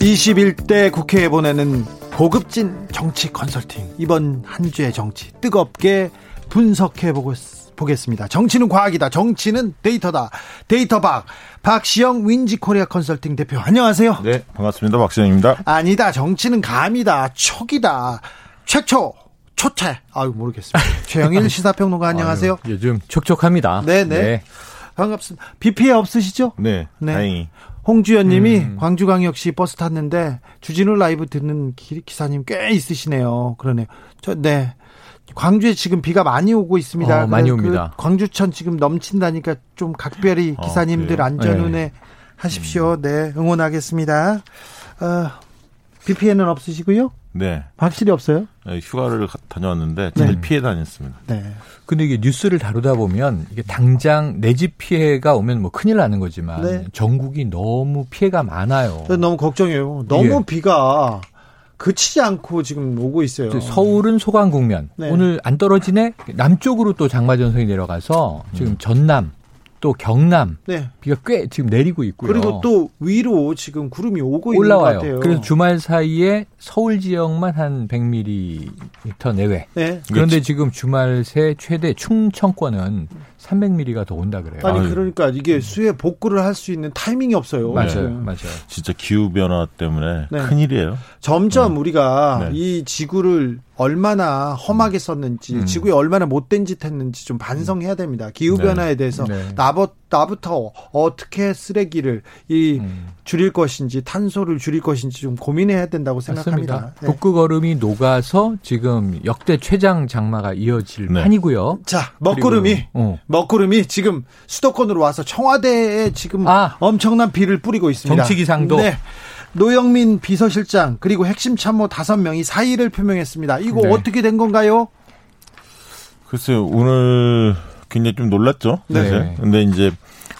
21대 국회에 보내는 고급진 정치 컨설팅. 이번 한 주의 정치 뜨겁게 분석해 보고 보겠습니다. 정치는 과학이다. 정치는 데이터다. 데이터 박. 박시영 윈지 코리아 컨설팅 대표. 안녕하세요. 네, 반갑습니다. 박시영입니다. 아니다. 정치는 감이다. 촉이다. 최초 초태. 아유 모르겠습니다. 최영일 시사평론가 안녕하세요. 아유, 요즘 촉촉합니다. 네네. 네. 네. 반갑습니다. 비 피해 없으시죠? 네. 네. 다행히. 홍주연님이 음. 광주광역시 버스 탔는데 주진우 라이브 듣는 기사님 꽤 있으시네요. 그러네요. 저 네. 광주에 지금 비가 많이 오고 있습니다. 어, 많이 그 옵니다. 그 광주천 지금 넘친다니까 좀 각별히 어, 기사님들 어, 안전 운에 네. 하십시오. 음. 네, 응원하겠습니다. 어, 비 피해는 없으시고요? 네. 확실히 없어요? 네, 휴가를 다녀왔는데 잘 네. 피해 다녔습니다. 네. 근데 이게 뉴스를 다루다 보면 이게 당장 내 집 피해가 오면 뭐 큰일 나는 거지만 네. 전국이 너무 피해가 많아요. 네, 너무 걱정해요. 너무 예. 비가 그치지 않고 지금 오고 있어요. 서울은 소강 국면. 네. 오늘 안 떨어지네? 남쪽으로 또 장마 전선이 내려가서 지금 음. 전남, 또 경남 네. 비가 꽤 지금 내리고 있고요. 그리고 또 위로 지금 구름이 오고 올라와요. 있는 것 같아요. 그래서 주말 사이에 서울 지역만 한 100mm 내외. 네. 그런데 그렇지. 지금 주말 새 최대 충청권은 300mm가 더 온다 그래요. 아니 그러니까 이게 수해 복구를 할 수 있는 타이밍이 없어요. 맞아요, 네. 맞아요. 진짜 기후 변화 때문에 네. 큰 일이에요. 점점 네. 우리가 네. 이 지구를 얼마나 험하게 썼는지, 음. 지구에 얼마나 못된 짓 했는지 좀 반성해야 됩니다. 기후 네. 변화에 대해서 네. 나부, 나부터 어떻게 쓰레기를 이 음. 줄일 것인지, 탄소를 줄일 것인지 좀 고민해야 된다고 생각합니다. 북극 얼음이 녹아서 지금 역대 최장 장마가 이어질 판이고요. 자, 먹구름이 어. 먹구름이 지금 수도권으로 와서 청와대에 지금 아, 엄청난 비를 뿌리고 있습니다. 정치 기상도. 네. 노영민 비서실장 그리고 핵심 참모 다섯 명이 사의를 표명했습니다. 이거 네. 어떻게 된 건가요? 글쎄요, 오늘 굉장히 좀 놀랐죠. 네. 네. 근데 이제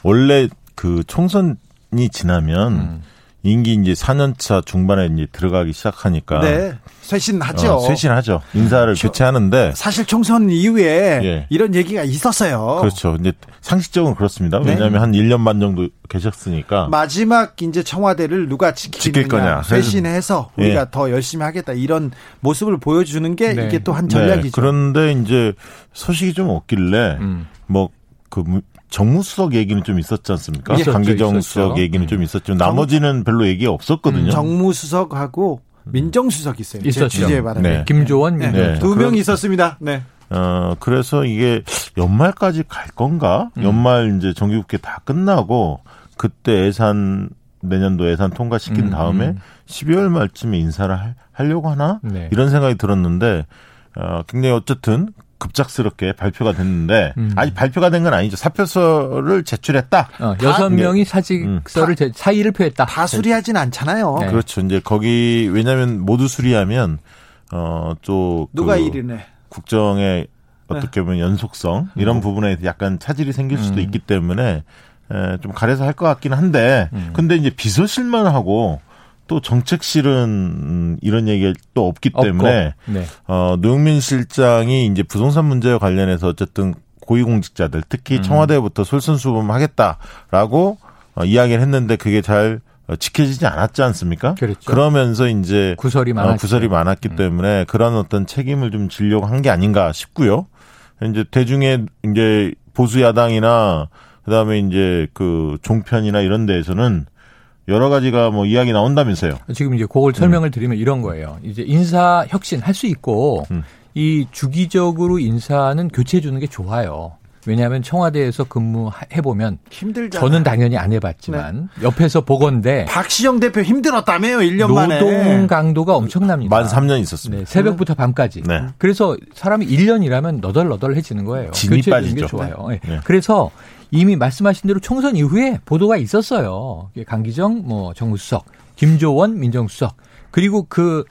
원래 그 총선이 지나면 음. 임기 이제 4년차 중반에 이제 들어가기 시작하니까 네. 쇄신하죠. 어, 쇄신하죠. 인사를 저, 교체하는데 사실 총선 이후에 예. 이런 얘기가 있었어요. 그렇죠. 이제 상식적으로 그렇습니다. 네. 왜냐하면 한 1년 반 정도 계셨으니까 마지막 이제 청와대를 누가 지킬 거냐 쇄신해서 예. 우리가 더 열심히 하겠다 이런 모습을 보여주는 게 네. 이게 또 한 전략이죠. 네. 그런데 이제 소식이 좀 없길래 음. 뭐그 정무수석 얘기는 좀 있었지 않습니까? 예, 강기정 수석 얘기는 음. 좀 있었지만 나머지는 별로 얘기가 없었거든요. 음, 정무수석하고 민정수석 있어요. 있었죠. 주제에 네. 김조원, 네. 네. 두명 있었습니다. 네. 어, 그래서 이게 연말까지 갈 건가? 음. 연말 이제 정기국회 다 끝나고 그때 예산 내년도 예산 통과시킨 음, 다음에 음. 12월 말쯤에 인사를 하, 려고 하나? 네. 이런 생각이 들었는데 어, 굉장히 어쨌든 급작스럽게 발표가 됐는데 음. 아직 발표가 된 건 아니죠. 사표서를 제출했다. 어, 여섯 명이 사직서를 음. 사의를 표했다. 다 수리하진 않잖아요. 네. 그렇죠. 이제 거기 왜냐하면 모두 수리하면 어또 누가 그 일이네. 국정의 어떻게 보면 연속성 이런 음. 부분에 약간 차질이 생길 수도 음. 있기 때문에 에, 좀 가려서 할 것 같긴 한데 음. 근데 이제 비서실만 하고 또 정책실은 음, 이런 얘기가 또 없기 때문에 네. 어, 노영민 실장이 이제 부동산 문제와 관련해서 어쨌든 고위공직자들 특히 음. 청와대부터 솔선수범하겠다라고 어, 이야기를 했는데 그게 잘 어, 지켜지지 않았지 않습니까? 그렇죠. 그러면서 이제 구설이 많았 어, 구설이 많았기 음. 때문에 그런 어떤 책임을 좀 지려고 한 게 아닌가 싶고요. 이제 대중의 이제 보수 야당이나 그다음에 이제 그 종편이나 이런 데에서는 여러 가지가 뭐 이야기 나온다면서요. 지금 이제 그걸 설명을 음. 드리면 이런 거예요. 이제 인사 혁신 할 수 있고 음. 이 주기적으로 인사는 교체해 주는 게 좋아요. 왜냐하면 청와대에서 근무해 보면 힘들잖아. 저는 당연히 안 해봤지만 네. 옆에서 보건데 박시영 대표 힘들었다며요 1년 만에 노동 강도가 엄청납니다. 만 3년 있었습니다. 네, 새벽부터 밤까지. 네. 그래서 사람이 1년 일하면 너덜너덜해지는 거예요. 진이 빠지죠. 좋아요. 네. 네. 그래서 이미 말씀하신 대로 총선 이후에 보도가 있었어요. 강기정 뭐 정무수석, 김조원 민정수석 그리고 그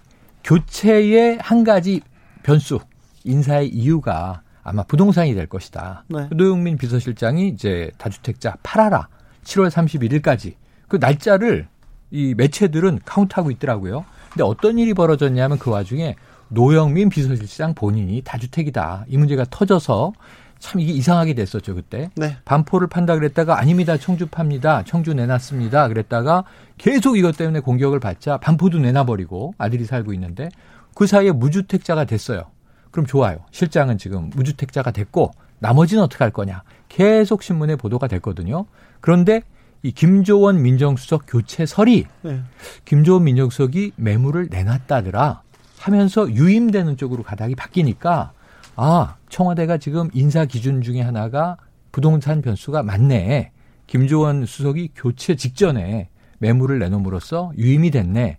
교체의 한 가지 변수 인사의 이유가 아마 부동산이 될 것이다. 네. 노영민 비서실장이 이제 다주택자 팔아라. 7월 31일까지 그 날짜를 이 매체들은 카운트하고 있더라고요. 근데 어떤 일이 벌어졌냐면 그 와중에 노영민 비서실장 본인이 다주택이다. 이 문제가 터져서 참 이게 이상하게 됐었죠 그때. 네. 반포를 판다 그랬다가 아닙니다 청주 팝니다 청주 내놨습니다 그랬다가 계속 이것 때문에 공격을 받자 반포도 내놔버리고 아들이 살고 있는데 그 사이에 무주택자가 됐어요. 그럼 좋아요. 실장은 지금 무주택자가 됐고 나머지는 어떻게 할 거냐. 계속 신문에 보도가 됐거든요. 그런데 이 김조원 민정수석 교체설이 네. 김조원 민정수석이 매물을 내놨다더라 하면서 유임되는 쪽으로 가닥이 바뀌니까 아 청와대가 지금 인사 기준 중에 하나가 부동산 변수가 많네. 김조원 수석이 교체 직전에 매물을 내놓음으로써 유임이 됐네.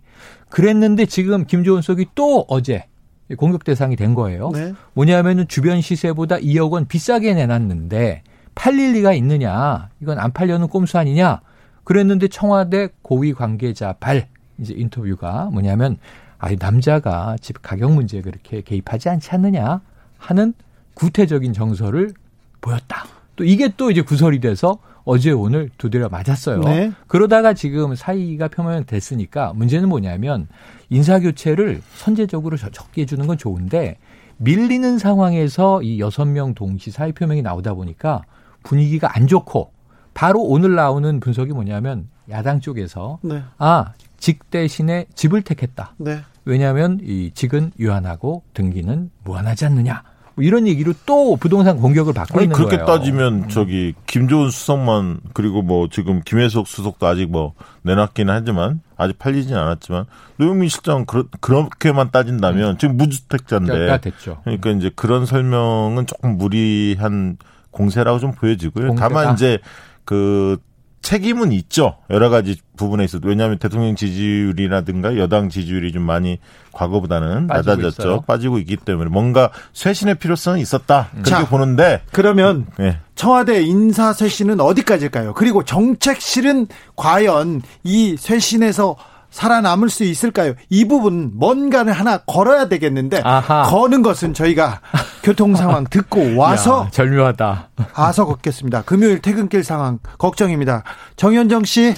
그랬는데 지금 김조원 수석이 또 어제 공격 대상이 된 거예요. 네. 뭐냐면은 주변 시세보다 2억 원 비싸게 내놨는데 팔릴 리가 있느냐? 이건 안 팔려는 꼼수 아니냐? 그랬는데 청와대 고위 관계자 발 이제 인터뷰가 뭐냐면 아이 남자가 집 가격 문제에 그렇게 개입하지 않지 않느냐 하는 구태적인 정서를 보였다. 또 이게 또 이제 구설이 돼서 어제 오늘 두드려 맞았어요. 네. 그러다가 지금 사이가 표명됐으니까 문제는 뭐냐면 인사교체를 선제적으로 적게 해주는 건 좋은데 밀리는 상황에서 이 여섯 명 동시 사의 표명이 나오다 보니까 분위기가 안 좋고 바로 오늘 나오는 분석이 뭐냐면 야당 쪽에서 네. 아, 직 대신에 집을 택했다. 네. 왜냐하면 이 직은 유한하고 등기는 무한하지 않느냐. 뭐 이런 얘기로 또 부동산 공격을 받고 아니, 있는 그렇게 거예요. 그렇게 따지면 저기 김조은 수석만 그리고 뭐 지금 김혜석 수석도 아직 뭐 내놨기는 하지만 아직 팔리진 않았지만 노영민 실장 그렇, 그렇게만 따진다면 음. 지금 무주택자인데 됐죠. 그러니까 이제 그런 설명은 조금 무리한 공세라고 좀 보여지고요. 공세다. 다만 이제 그 책임은 있죠. 여러 가지 부분에 있어도. 왜냐하면 대통령 지지율이라든가 여당 지지율이 좀 많이 과거보다는 낮아졌죠. 있어요. 빠지고 있기 때문에 뭔가 쇄신의 필요성은 있었다. 그렇게 자, 보는데. 그러면 네. 청와대 인사 쇄신은 어디까지일까요? 그리고 정책실은 과연 이 쇄신에서 살아남을 수 있을까요? 이 부분 뭔가를 하나 걸어야 되겠는데 아하. 거는 것은 저희가 교통 상황 듣고 와서 야, 절묘하다. 와서 걷겠습니다. 금요일 퇴근길 상황 걱정입니다. 정현정 씨.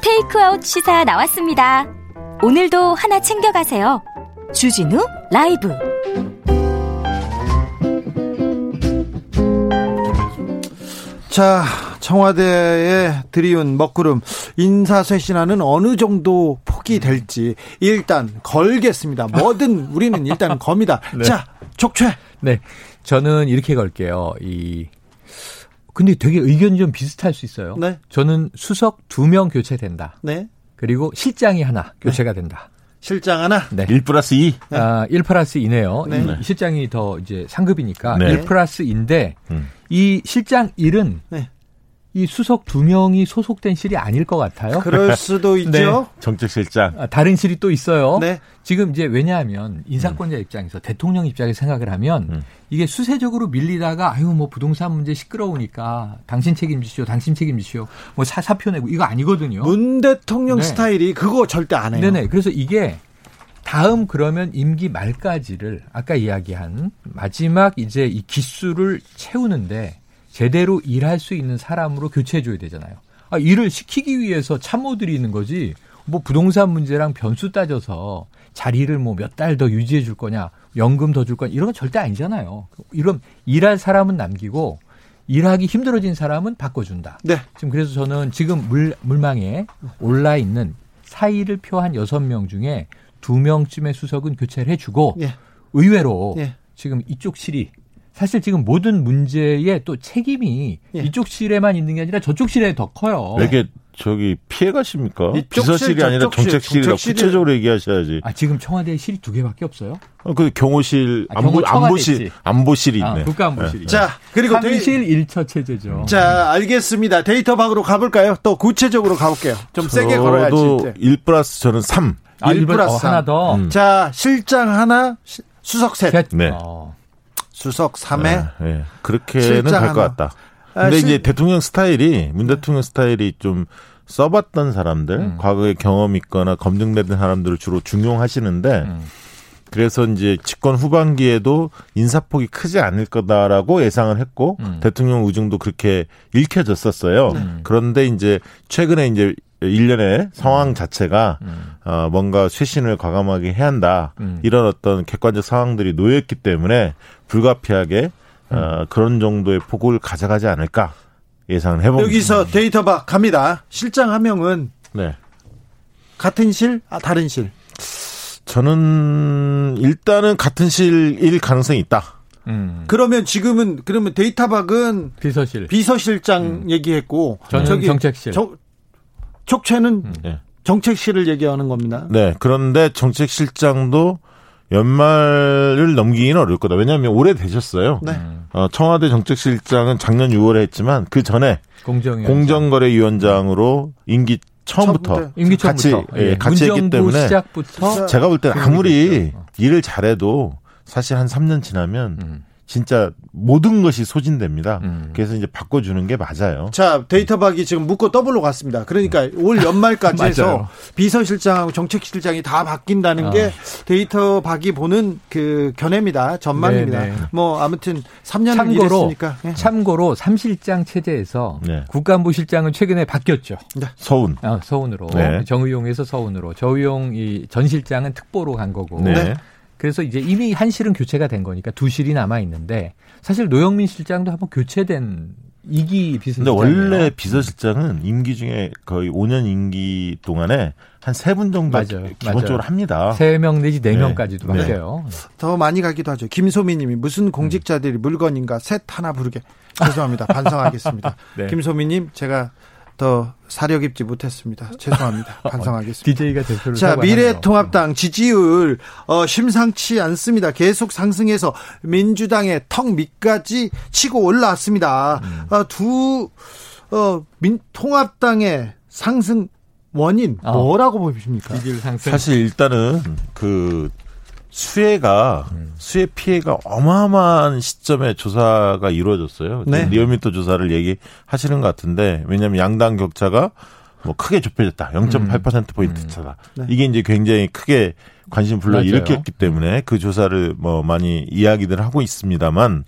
테이크아웃 시사 나왔습니다. 오늘도 하나 챙겨가세요. 주진우 라이브. 자, 청와대에 들이운 먹구름 인사쇄신안은 어느 정도 폭이 될지 일단 걸겠습니다. 뭐든 우리는 일단 겁니다. 네. 자, 족최. 네, 저는 이렇게 걸게요. 이 근데 되게 의견이 좀 비슷할 수 있어요. 네. 저는 수석 두 명 교체된다. 네. 그리고 실장이 하나 교체가 네. 된다. 실장 하나? 네. 1 플러스 2? 아, 1 플러스 2네요. 네. 실장이 더 이제 상급이니까 네. 1 플러스 2인데 음. 이 실장 1은 네. 이 수석 두 명이 소속된 실이 아닐 것 같아요. 그럴 수도 있죠. 네. 정책실장. 아, 다른 실이 또 있어요. 네. 지금 이제 왜냐하면 인사권자 음. 입장에서 대통령 입장에서 생각을 하면 음. 이게 수세적으로 밀리다가 아유 뭐 부동산 문제 시끄러우니까 당신 책임지시오, 당신 책임지시오, 뭐 사, 사표 내고 이거 아니거든요. 문 대통령 네. 스타일이 그거 절대 안 해요. 네네. 그래서 이게 다음 그러면 임기 말까지를 아까 이야기한 마지막 이제 이 기수를 채우는데 제대로 일할 수 있는 사람으로 교체해줘야 되잖아요. 아, 일을 시키기 위해서 참모들이 있는 거지. 뭐 부동산 문제랑 변수 따져서 자리를 뭐 몇 달 더 유지해 줄 거냐, 연금 더 줄 거냐 이런 건 절대 아니잖아요. 이런 일할 사람은 남기고 일하기 힘들어진 사람은 바꿔준다. 네. 지금 그래서 저는 지금 물 물망에 올라 있는 사의를 표한 여섯 명 중에 두 명쯤의 수석은 교체를 해주고 예. 의외로 예. 지금 이쪽 실이 사실 지금 모든 문제에 또 책임이 예. 이쪽 실에만 있는 게 아니라 저쪽 실에 더 커요. 이게 저기 피해 가십니까? 비서실이 아니라 정책실이라 구체적으로 얘기하셔야지. 아 지금 청와대 실이 두 개밖에 없어요? 어, 그 경호실, 아, 안보, 안보실, 안보실이 아, 있네. 아, 국가안보실이. 네. 자 그리고 실 일처 체제죠. 자 알겠습니다. 데이터 방으로 가볼까요? 또 구체적으로 가볼게요. 좀 세게 걸어야지. 1 플러스 저는 3. 아, 1 플러스 어, 하나 더. 음. 자 실장 하나, 수석 셋. 셋. 네. 어. 수석 3회 네, 네. 그렇게는 갈 것 같다. 아, 근데 아, 실... 이제 대통령 스타일이 문 대통령 스타일이 좀 써봤던 사람들, 음. 과거에 경험 있거나 검증된 사람들을 주로 중용하시는데 음. 그래서 이제 집권 후반기에도 인사폭이 크지 않을 거다라고 예상을 했고 음. 대통령 의중도 그렇게 읽혀졌었어요. 음. 그런데 이제 최근에 이제 일련의 상황 음. 자체가 음. 어, 뭔가 쇄신을 과감하게 해야 한다. 음. 이런 어떤 객관적 상황들이 놓여있기 때문에 불가피하게 어, 음. 그런 정도의 폭을 가져가지 않을까 예상을 해봅니다. 여기서 데이터 박 갑니다. 실장 한 명은 네. 같은 실, 아, 다른 실. 저는 일단은 같은 실일 가능성이 있다. 음. 그러면 지금은 그러면 데이터박은 비서실 비서실장 음. 얘기했고 저기 정책실 정, 촉채는 음. 네. 정책실을 얘기하는 겁니다. 네. 그런데 정책실장도 연말을 넘기기는 어려울 거다. 왜냐하면 오래 되셨어요. 네. 어, 청와대 정책실장은 작년 6월에 했지만 그 전에 공정거래위원장으로 임기 처음부터 임기 같이 처음부터. 예, 같이 했기 때문에 시작부터 제가 볼 때는 아무리 일을 잘해도 사실 한 3년 지나면 음. 진짜 모든 것이 소진됩니다. 음. 그래서 이제 바꿔주는 게 맞아요. 자, 데이터 박이 지금 묶고 더블로 갔습니다. 그러니까 음. 올 연말까지 해서 비서실장하고 정책실장이 다 바뀐다는 어. 게 데이터 박이 보는 그 견해입니다. 전망입니다. 네네. 네. 뭐 아무튼 3년 참고로, 일했으니까. 네. 참고로 3실장 체제에서 네. 국가안보실장은 최근에 바뀌었죠. 네. 서운. 아, 서운으로. 네. 정의용에서 서운으로. 저의용 이 전 실장은 특보로 간 거고. 네. 그래서 이제 이미 한 실은 교체가 된 거니까 두 실이 남아 있는데 사실 노영민 실장도 한번 교체된 이기 비서실장. 근데 원래 비서실장은 임기 중에 거의 5년 임기 동안에 한 세 분 정도 맞아요. 기본적으로 맞아요. 합니다. 세 명 내지 네 명까지도 네. 바뀌어요. 네. 더 많이 가기도 하죠. 김소미 님이 무슨 공직자들이 물건인가 셋 하나 부르게 죄송합니다. 반성하겠습니다. 네. 김소미 님 제가 더 사려 깊지 못했습니다. 죄송합니다. 반성하겠습니다. DJ가 대표를 자, 미래통합당 지지율 어, 심상치 않습니다. 계속 상승해서 민주당의 턱 밑까지 치고 올라왔습니다. 음. 어, 두 어, 민, 통합당의 상승 원인 어. 뭐라고 보십니까? 지지율 상승. 사실 일단은 그 수혜가 음. 수혜 피해가 어마어마한 시점에 조사가 이루어졌어요. 네. 리얼미터 조사를 얘기하시는 것 같은데 왜냐하면 양당 격차가 뭐 크게 좁혀졌다. 0.8% 음. 포인트 음. 차다. 네. 이게 이제 굉장히 크게 관심 불러 일으켰기 때문에 그 조사를 뭐 많이 이야기들 하고 있습니다만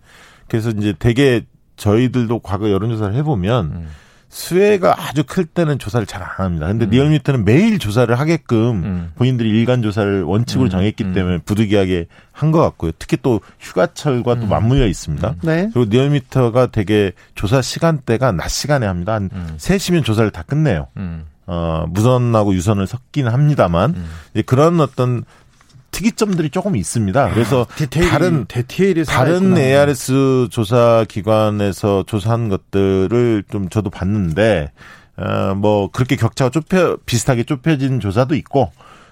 그래서 이제 대개 저희들도 과거 여론조사를 해보면 음. 수혜가 아주 클 때는 조사를 잘 안 합니다. 근데 음. 리얼미터는 매일 조사를 하게끔 음. 본인들이 일간 조사를 원칙으로 음. 정했기 음. 때문에 부득이하게 한 것 같고요. 특히 또 휴가철과 또 음. 맞물려 있습니다. 네. 그리고 리얼미터가 되게 조사 시간대가 낮 시간에 합니다. 한 음. 3시면 조사를 다 끝내요. 어, 무선하고 유선을 섞긴 합니다만 이제 그런 어떤 특이점들이 조금 있습니다. 그래서 아, 디테일이, 다른 디테일이 다른 ARS 조사 기관에서 조사한 것들을 좀 저도 봤는데 어, 뭐 그렇게 격차가 좁혀 비슷하게 좁혀진 조사도 있고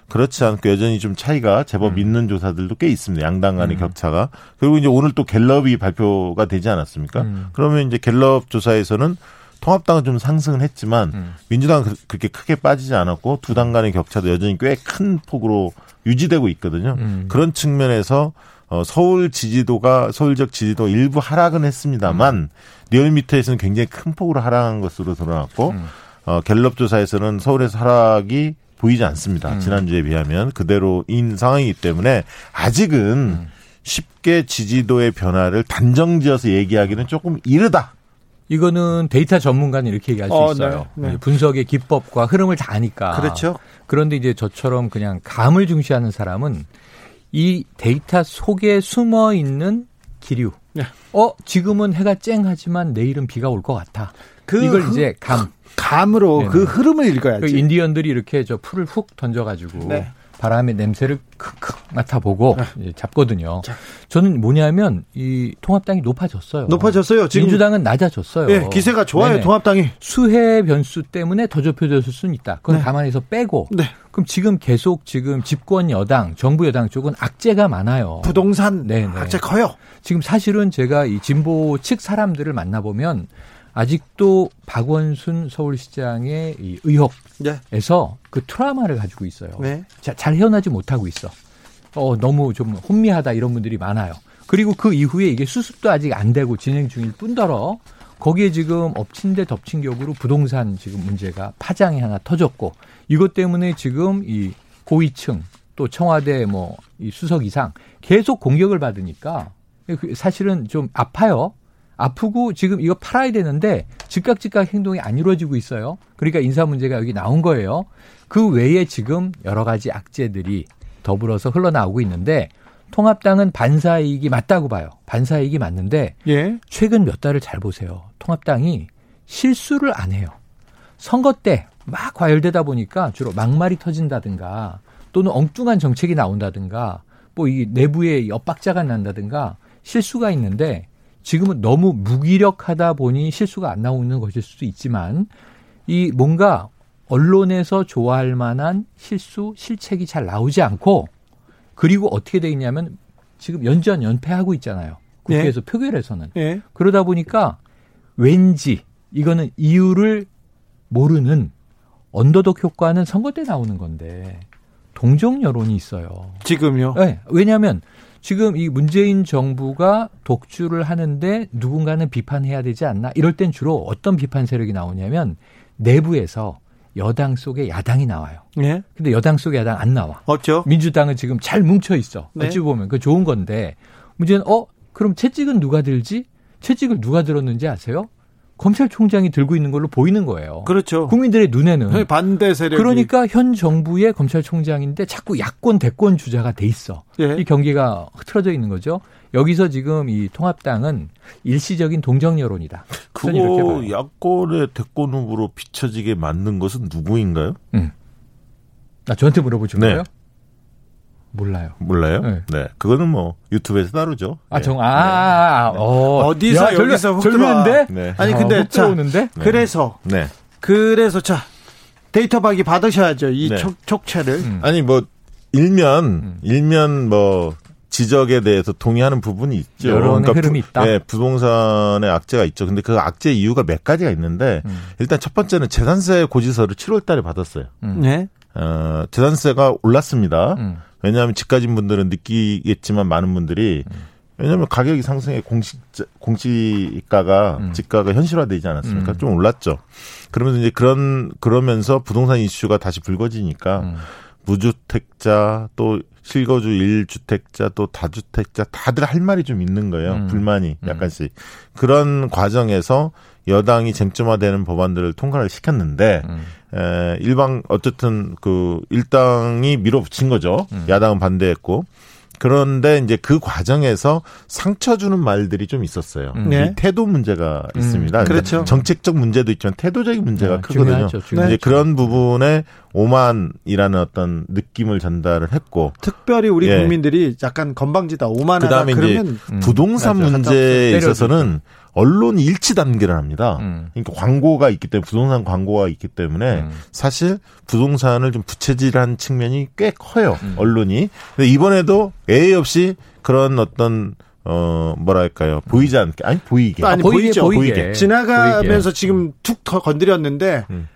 그렇지 않고 여전히 좀 차이가 제법 음. 있는 조사들도 꽤 있습니다. 양당 간의 음. 격차가. 그리고 이제 오늘 또 갤럽이 발표가 되지 않았습니까? 음. 그러면 이제 갤럽 조사에서는 통합당은 좀 상승을 했지만 음. 민주당은 그렇게 크게 빠지지 않았고 두 당 간의 격차도 여전히 꽤 큰 폭으로 유지되고 있거든요. 음. 그런 측면에서 어, 서울 지지도가 서울적 지지도 일부 하락은 했습니다만 음. 리얼미터에서는 굉장히 큰 폭으로 하락한 것으로 드러났고 음. 어, 갤럽 조사에서는 서울에서 하락이 보이지 않습니다. 음. 지난주에 비하면 그대로인 상황이기 때문에 아직은 음. 쉽게 지지도의 변화를 단정지어서 얘기하기는 조금 이르다. 이거는 데이터 전문가는 이렇게 얘기할 수 어, 있어요. 네, 네. 분석의 기법과 흐름을 다 아니까. 그렇죠. 그런데 이제 저처럼 그냥 감을 중시하는 사람은 이 데이터 속에 숨어 있는 기류. 네. 어, 지금은 해가 쨍하지만 내일은 비가 올 것 같아. 그 이걸 이제 감. 감으로 네네. 그 흐름을 읽어야지. 그 인디언들이 이렇게 저 풀을 훅 던져가지고 네. 바람의 냄새를 크크 맡아보고 네. 잡거든요. 자. 저는 뭐냐면 이 통합당이 높아졌어요. 높아졌어요. 지금 민주당은 낮아졌어요. 네, 기세가 좋아요. 네네. 통합당이 수혜 변수 때문에 더 좁혀졌을 수는 있다. 그건 네. 가만히서 빼고. 네. 그럼 지금 계속 지금 집권 여당, 정부 여당 쪽은 악재가 많아요. 부동산 네네. 악재 커요. 지금 사실은 제가 이 진보 측 사람들을 만나보면 아직도 박원순 서울시장의 이 의혹에서 네. 그 트라우마를 가지고 있어요. 네. 자, 잘 헤어나지 못하고 있어. 어, 너무 좀 혼미하다 이런 분들이 많아요. 그리고 그 이후에 이게 수습도 아직 안 되고 진행 중일 뿐더러 거기에 지금 엎친 데 덮친 격으로 부동산 지금 문제가 파장이 하나 터졌고 이것 때문에 지금 이 고위층 또 청와대 뭐 이 수석 이상 계속 공격을 받으니까 사실은 좀 아파요. 아프고 지금 이거 팔아야 되는데 즉각 즉각 행동이 안 이루어지고 있어요. 그러니까 인사 문제가 여기 나온 거예요. 그 외에 지금 여러 가지 악재들이 더불어서 흘러나오고 있는데 통합당은 반사이익이 맞다고 봐요. 반사이익이 맞는데 예. 최근 몇 달을 잘 보세요. 통합당이 실수를 안 해요. 선거 때 막 과열되다 보니까 주로 막말이 터진다든가 또는 엉뚱한 정책이 나온다든가 뭐 이 내부에 엇박자가 난다든가 실수가 있는데 지금은 너무 무기력하다 보니 실수가 안 나오는 것일 수도 있지만 이 뭔가 언론에서 좋아할 만한 실수, 실책이 잘 나오지 않고 그리고 어떻게 돼 있냐면 지금 연전 연패하고 있잖아요. 국회에서 네. 표결에서는. 네. 그러다 보니까 왠지 이거는 이유를 모르는 언더독 효과는 선거 때 나오는 건데 동정 여론이 있어요. 지금요? 네. 왜냐하면 지금 이 문재인 정부가 독주를 하는데 누군가는 비판해야 되지 않나? 이럴 땐 주로 어떤 비판 세력이 나오냐면 내부에서 여당 속에 야당이 나와요. 네. 근데 여당 속에 야당 안 나와. 없죠. 민주당은 지금 잘 뭉쳐 있어. 네. 어찌 보면 그 좋은 건데 문제는 어 그럼 채찍은 누가 들지? 채찍을 누가 들었는지 아세요? 검찰총장이 들고 있는 걸로 보이는 거예요. 그렇죠. 국민들의 눈에는 반대 세력. 그러니까 현 정부의 검찰총장인데 자꾸 야권 대권 주자가 돼 있어. 예. 이 경기가 흐트러져 있는 거죠. 여기서 지금 이 통합당은 일시적인 동정 여론이다. 그거 야권의 대권 후보로 비춰지게 만든 것은 누구인가요? 음. 나 저한테 물어보신 네. 몰라요. 몰라요? 네. 네. 그거는 뭐 유튜브에서 다루죠. 아, 정, 아, 네. 아, 아 어. 어디서 야, 여기서 절묘한데? 네. 아니, 근데, 어, 자, 오는데? 네. 그래서, 네. 그래서, 자, 데이터 박이 받으셔야죠. 이 네. 촉, 촉체를. 음. 아니, 뭐, 일면, 음. 일면 뭐, 지적에 대해서 동의하는 부분이 있죠. 여러 그러니까 흐름이 있다. 네, 부동산의 악재가 있죠. 근데 그 악재 이유가 몇 가지가 있는데 음. 일단 첫 번째는 재산세 고지서를 7월 달에 받았어요. 음. 네. 어, 재산세가 올랐습니다. 음. 왜냐하면 집 가진 분들은 느끼겠지만 많은 분들이 왜냐하면 가격이 상승해 공시 공시가가 음. 집가가 현실화되지 않았습니까? 음. 좀 올랐죠. 그러면서 이제 그런 그러면서 부동산 이슈가 다시 불거지니까 음. 무주택자 또 실거주 1주택자 또 다주택자 다들 할 말이 좀 있는 거예요. 음. 불만이 음. 약간씩. 그런 과정에서 여당이 쟁점화되는 법안들을 통과를 시켰는데 음. 에, 일방 어쨌든 그 일당이 밀어붙인 거죠. 음. 야당은 반대했고 그런데 이제 그 과정에서 상처 주는 말들이 좀 있었어요. 음. 네. 태도 문제가 음. 있습니다. 음, 그렇죠. 정책적 문제도 있지만 태도적인 문제가 네, 크거든요. 중요하죠, 중요하죠. 이제 그런 부분에 오만이라는 어떤 느낌을 전달을 했고 특별히 우리 예. 국민들이 약간 건방지다 오만하다 그다음에 그러면 이제 부동산 맞아, 문제에 있어서는 언론이 일치 단계를 합니다. 음. 그러니까 광고가 있기 때문에 부동산 광고가 있기 때문에 음. 사실 부동산을 좀 부채질한 측면이 꽤 커요. 음. 언론이. 근데 이번에도 예의 없이 그런 어떤 어 뭐랄까요 보이지 않게 아니 보이게 아니 보이죠 보이게, 보이게. 지나가면서 보이게. 지금 툭 건드렸는데 음.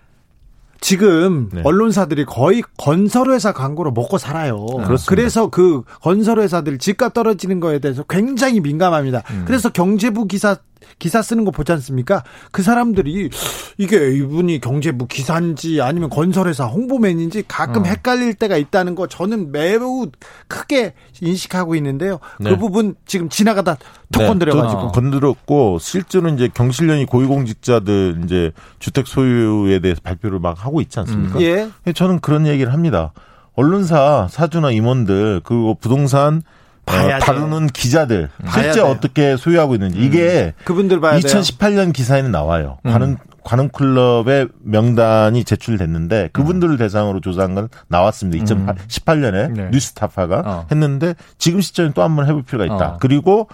지금 네. 언론사들이 거의 건설회사 광고로 먹고 살아요. 그렇습니다. 그래서 그 건설회사들 집값 떨어지는 거에 대해서 굉장히 민감합니다. 음. 그래서 경제부 기사 기사 쓰는 거 보지 않습니까? 그 사람들이 이게 이분이 경제부 기사인지 아니면 건설회사 홍보맨인지 가끔 어. 헷갈릴 때가 있다는 거 저는 매우 크게 인식하고 있는데요. 그 네. 그 부분 지금 지나가다 턱 네. 건드려가지고 건드렸고 실제로 이제 경실련이 고위공직자들 이제 주택 소유에 대해서 발표를 막 하고 있지 않습니까? 음. 예. 저는 그런 얘기를 합니다. 언론사 사주나 임원들 그리고 부동산 어, 다루는 기자들 실제 어떻게 소유하고 있는지 음. 이게 그분들 봐야 2018년 돼요. 기사에는 나와요. 음. 관훈 관훈 클럽의 명단이 제출됐는데 그분들을 음. 대상으로 조사한 건 나왔습니다. 2018년에 음. 네. 뉴스타파가 어. 했는데 지금 시점에 또 한 번 해볼 필요가 있다. 어. 그리고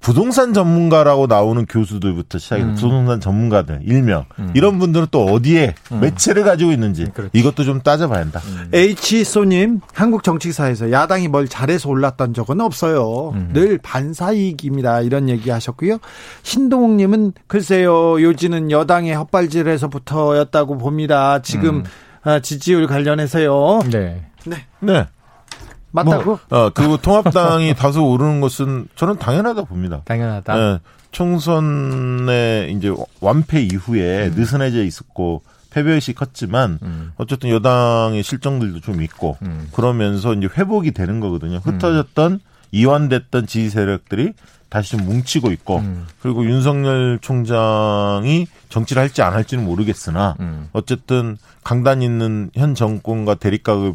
부동산 전문가라고 나오는 교수들부터 시작해서 음. 부동산 전문가들 일명 음. 이런 분들은 또 어디에 음. 매체를 가지고 있는지 그렇지. 이것도 좀 따져봐야 한다. 음. H 소님 한국 정치사에서 야당이 뭘 잘해서 올랐던 적은 없어요. 음. 늘 반사이익입니다. 이런 얘기하셨고요. 신동욱님은 글쎄요 요지는 여당의 헛발질에서부터였다고 봅니다. 지금 음. 아, 지지율 관련해서요. 네. 네. 네. 맞다고? 뭐, 어, 그리고 통합당이 다소 오르는 것은 저는 당연하다 봅니다. 당연하다. 예, 총선의 이제 완패 이후에 음. 느슨해져 있었고 패배의식이 컸지만 음. 어쨌든 여당의 실정들도 좀 있고 음. 그러면서 이제 회복이 되는 거거든요. 흩어졌던 음. 이완됐던 지지 세력들이 다시 좀 뭉치고 있고 음. 그리고 윤석열 총장이 정치를 할지 안 할지는 모르겠으나 음. 어쨌든 강단 있는 현 정권과 대립각을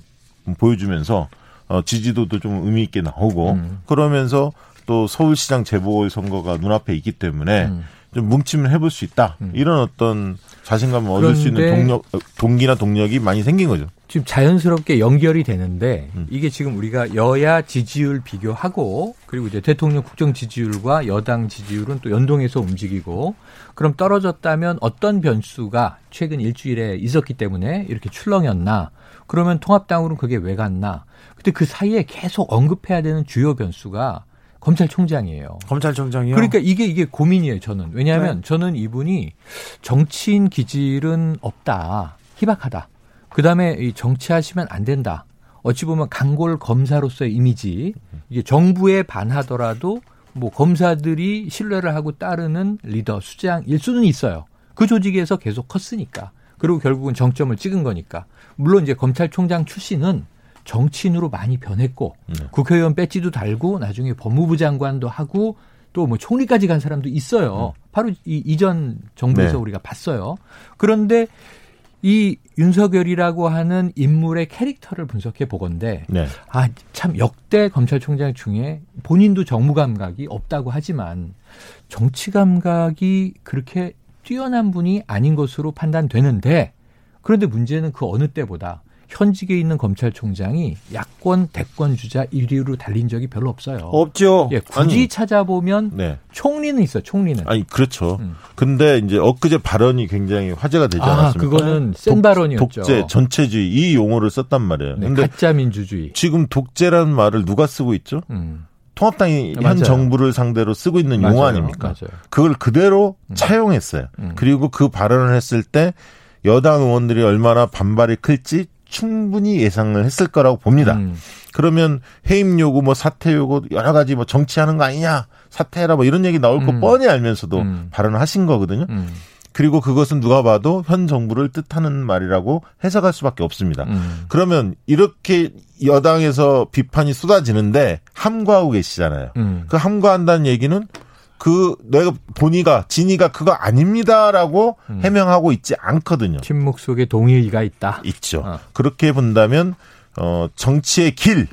보여주면서 어, 지지도도 좀 의미 있게 나오고 음. 그러면서 또 서울시장 재보궐 선거가 눈앞에 있기 때문에 음. 좀 뭉치면 해볼 수 있다 음. 이런 어떤 자신감을 얻을 수 있는 동력 동기나 동력이 많이 생긴 거죠. 지금 자연스럽게 연결이 되는데 음. 이게 지금 우리가 여야 지지율 비교하고 그리고 이제 대통령 국정 지지율과 여당 지지율은 또 연동해서 움직이고 그럼 떨어졌다면 어떤 변수가 최근 일주일에 있었기 때문에 이렇게 출렁였나 그러면 통합당으로는 그게 왜 갔나 근데 그 사이에 계속 언급해야 되는 주요 변수가 검찰총장이에요. 검찰총장이요? 그러니까 이게 이게 고민이에요, 저는. 왜냐하면 네. 저는 이분이 정치인 기질은 없다. 희박하다. 그 다음에 이 정치하시면 안 된다. 어찌 보면 강골 검사로서의 이미지. 이게 정부에 반하더라도 뭐 검사들이 신뢰를 하고 따르는 리더 수장일 수는 있어요. 그 조직에서 계속 컸으니까. 그리고 결국은 정점을 찍은 거니까. 물론 이제 검찰총장 출신은 정치인으로 많이 변했고 네. 국회의원 배지도 달고 나중에 법무부 장관도 하고 또 뭐 총리까지 간 사람도 있어요. 음. 바로 이 이전 정부에서 네. 우리가 봤어요. 그런데 이 윤석열이라고 하는 인물의 캐릭터를 분석해 보건데 네. 아참 역대 검찰총장 중에 본인도 정무 감각이 없다고 하지만 정치 감각이 그렇게 뛰어난 분이 아닌 것으로 판단되는데 그런데 문제는 그 어느 때보다 현직에 있는 검찰총장이 야권 대권 주자 1위로 달린 적이 별로 없어요. 없죠. 예, 굳이 아니, 찾아보면 네. 총리는 있어. 총리는. 아니 그렇죠. 음. 근데 이제 엊그제 발언이 굉장히 화제가 되지 아, 않았습니까? 그거는 센 독, 발언이었죠. 독재, 전체주의 이 용어를 썼단 말이에요. 네, 가짜 민주주의. 지금 독재라는 말을 누가 쓰고 있죠? 음. 통합당이 현 맞아요. 정부를 상대로 쓰고 있는 맞아요. 용어 아닙니까? 맞아요. 그걸 그대로 음. 차용했어요. 음. 그리고 그 발언을 했을 때 여당 의원들이 얼마나 반발이 클지 충분히 예상을 했을 거라고 봅니다. 음. 그러면 해임 요구, 뭐 사퇴 요구 여러 가지 뭐 정치하는 거 아니냐, 사퇴해라 뭐 이런 얘기 나올 거 음. 뻔히 알면서도 음. 발언을 하신 거거든요. 음. 그리고 그것은 누가 봐도 현 정부를 뜻하는 말이라고 해석할 수밖에 없습니다. 음. 그러면 이렇게 여당에서 비판이 쏟아지는데 함구하고 계시잖아요. 음. 그 함구한다는 얘기는 그 내가 본의가 진이가 그거 아닙니다라고 음. 해명하고 있지 않거든요. 침묵 속에 동의가 있다. 있죠. 어. 그렇게 본다면 어 정치의 길을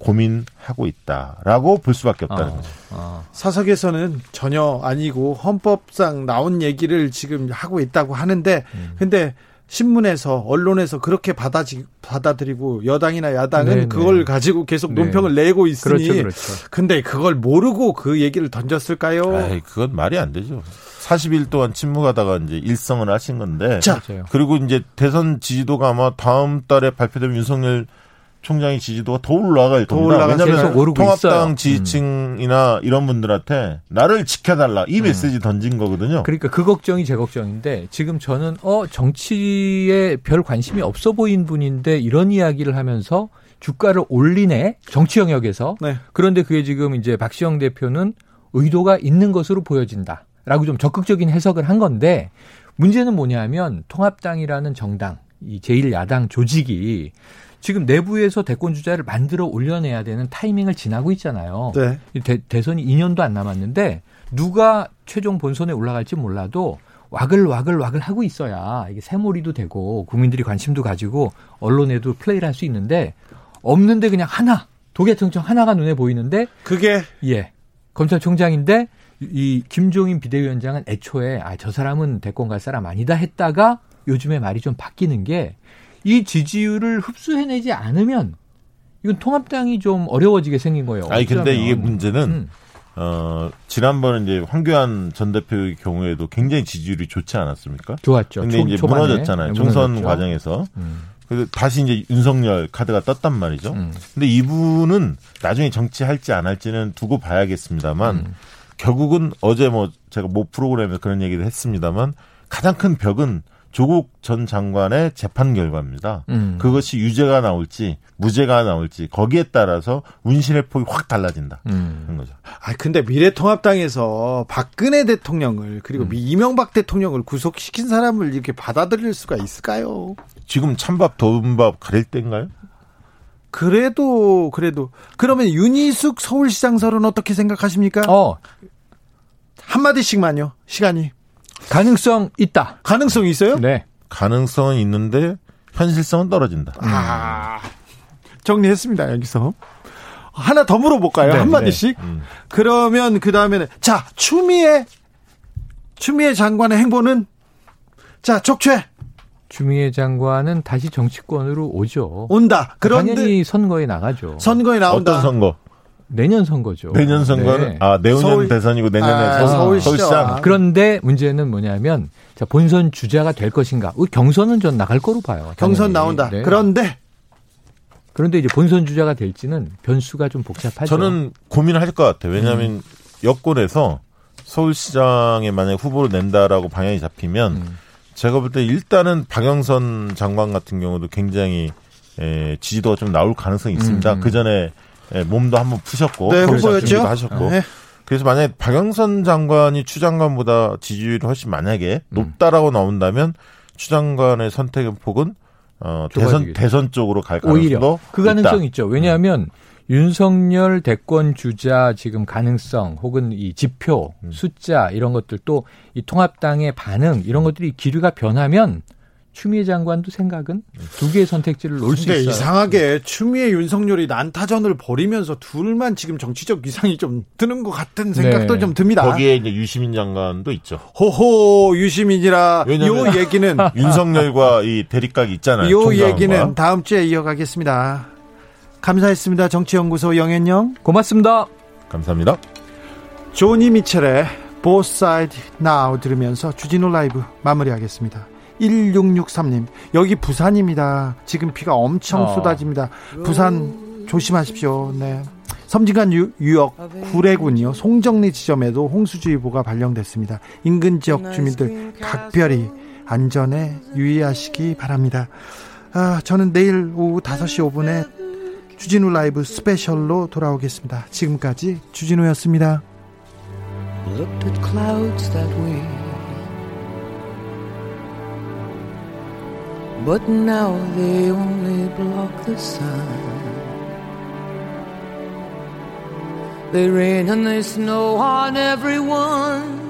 고민하고 있다라고 볼 수밖에 없다는 어, 거죠. 어. 사석에서는 전혀 아니고 헌법상 나온 얘기를 지금 하고 있다고 하는데 음. 근데 신문에서 언론에서 그렇게 받아지, 받아들이고 여당이나 야당은 네네. 그걸 네. 가지고 계속 네. 논평을 내고 있으니 그렇죠, 그렇죠. 근데 그걸 모르고 그 얘기를 던졌을까요? 아이, 그건 말이 안 되죠. 40일 동안 침묵하다가 이제 일성을 하신 건데. 자, 그리고 이제 대선 지지도가 아마 다음 달에 발표되면 윤석열 총장의 지지도가 더 올라갈 더 겁니다. 왜냐하면 통합당 있어요. 음. 지지층이나 음. 이런 분들한테 나를 지켜달라 이 음. 메시지 음. 던진 거거든요. 그러니까 그 걱정이 제 걱정인데 지금 저는 어 정치에 별 관심이 없어 보인 분인데 이런 이야기를 하면서 주가를 올리네 정치 영역에서 네. 그런데 그게 지금 이제 박시영 대표는 의도가 있는 것으로 보여진다라고 좀 적극적인 해석을 한 건데 문제는 뭐냐면 통합당이라는 정당 이 제1야당 조직이 지금 내부에서 대권 주자를 만들어 올려내야 되는 타이밍을 지나고 있잖아요. 네. 대, 선이 2년도 안 남았는데 누가 최종 본선에 올라갈지 몰라도 와글와글와글 하고 있어야 이게 새몰이도 되고 국민들이 관심도 가지고 언론에도 플레이를 할 수 있는데 없는데 그냥 하나 도개청청 하나가 눈에 보이는데 그게 예 검찰총장인데 이 김종인 비대위원장은 애초에 아 저 사람은 대권 갈 사람 아니다 했다가 요즘에 말이 좀 바뀌는 게 이 지지율을 흡수해내지 않으면 이건 통합당이 좀 어려워지게 생긴 거예요. 아니 근데 이게 문제는 음. 어 지난번 이제 황교안 전 대표의 경우에도 굉장히 지지율이 좋지 않았습니까? 좋았죠. 근데 초, 이제 초반에. 무너졌잖아요. 총선 무너졌죠. 과정에서. 음. 그래서 다시 이제 윤석열 카드가 떴단 말이죠. 음. 근데 이분은 나중에 정치할지 안 할지는 두고 봐야겠습니다만 음. 결국은 어제 뭐 제가 모 프로그램에서 그런 얘기를 했습니다만 가장 큰 벽은 조국 전 장관의 재판 결과입니다. 음. 그것이 유죄가 나올지 무죄가 나올지 거기에 따라서 운신의 폭이 확 달라진다. 음. 그런 거죠. 아 근데 미래통합당에서 박근혜 대통령을 그리고 음. 이명박 대통령을 구속시킨 사람을 이렇게 받아들일 수가 있을까요? 지금 찬밥 더운밥 가릴 때인가요? 그래도 그래도 그러면 윤희숙 서울시장설은 어떻게 생각하십니까? 어. 한 마디씩만요. 시간이. 가능성 있다. 가능성 있어요? 네. 가능성은 있는데 현실성은 떨어진다. 아, 정리했습니다. 여기서. 하나 더 물어볼까요? 네, 한마디씩. 네. 음. 그러면 그 다음에는 자 추미애 추미애 장관의 행보는 자 족쇄. 추미애 장관은 다시 정치권으로 오죠. 온다. 그런데 당연히 선거에 나가죠. 선거에 나온다. 어떤 선거? 내년 선거죠. 내년 선거는 네. 아 내년 서울, 대선이고 내년에 아, 서울, 서울 시장. 그런데 문제는 뭐냐면 자 본선 주자가 될 것인가? 경선은 전 나갈 거로 봐요. 경선 나온다. 네. 그런데 그런데 이제 본선 주자가 될지는 변수가 좀 복잡하죠. 저는 고민을 할 것 같아요. 왜냐하면 음. 여권에서 서울시장에 만약 후보를 낸다라고 방향이 잡히면 음. 제가 볼 때 일단은 박영선 장관 같은 경우도 굉장히 에, 지지도가 좀 나올 가능성이 있습니다. 음. 음. 그 전에 예, 몸도 한번 푸셨고 네, 후보였죠. 하셨고. 네. 그래서 만약에 박영선 장관이 추 장관보다 지지율이 훨씬 만약에 음. 높다라고 나온다면 추 장관의 선택의 폭은 어, 대선 대선 쪽으로 갈 가능성도 오히려 그 가능성 이 있죠. 왜냐하면 음. 윤석열 대권 주자 지금 가능성 혹은 이 지표, 음. 숫자 이런 것들 또 이 통합당의 반응 이런 것들이 기류가 변하면 추미애 장관도 생각은 두 개의 선택지를 놓을 수 있어요. 이상하게 추미애 윤석열이 난타전을 벌이면서 둘만 지금 정치적 위상이 좀 드는 것 같은 생각도 네. 좀 듭니다. 거기에 이제 유시민 장관도 있죠. 호호 유시민이라 요 얘기는 윤석열과 이 대립각이 있잖아요. 요 총장과. 얘기는 다음 주에 이어가겠습니다. 감사했습니다. 정치연구소 영현영 고맙습니다. 감사합니다. 조니 미첼의 Both Side Now 들으면서 주진우 라이브 마무리하겠습니다. 1663님, 여기 부산입니다. 지금 비가 엄청 어. 쏟아집니다. 부산 조심하십시오. 네. 섬진강 유, 역 구례군요. 송정리 지점에도 홍수주의보가 발령됐습니다. 인근 지역 주민들 각별히 안전에 유의하시기 바랍니다. 아, 저는 내일 오후 5시 5분에 주진우 라이브 스페셜로 돌아오겠습니다. 지금까지 주진우였습니다. But now they only block the sun. They rain and they snow on everyone.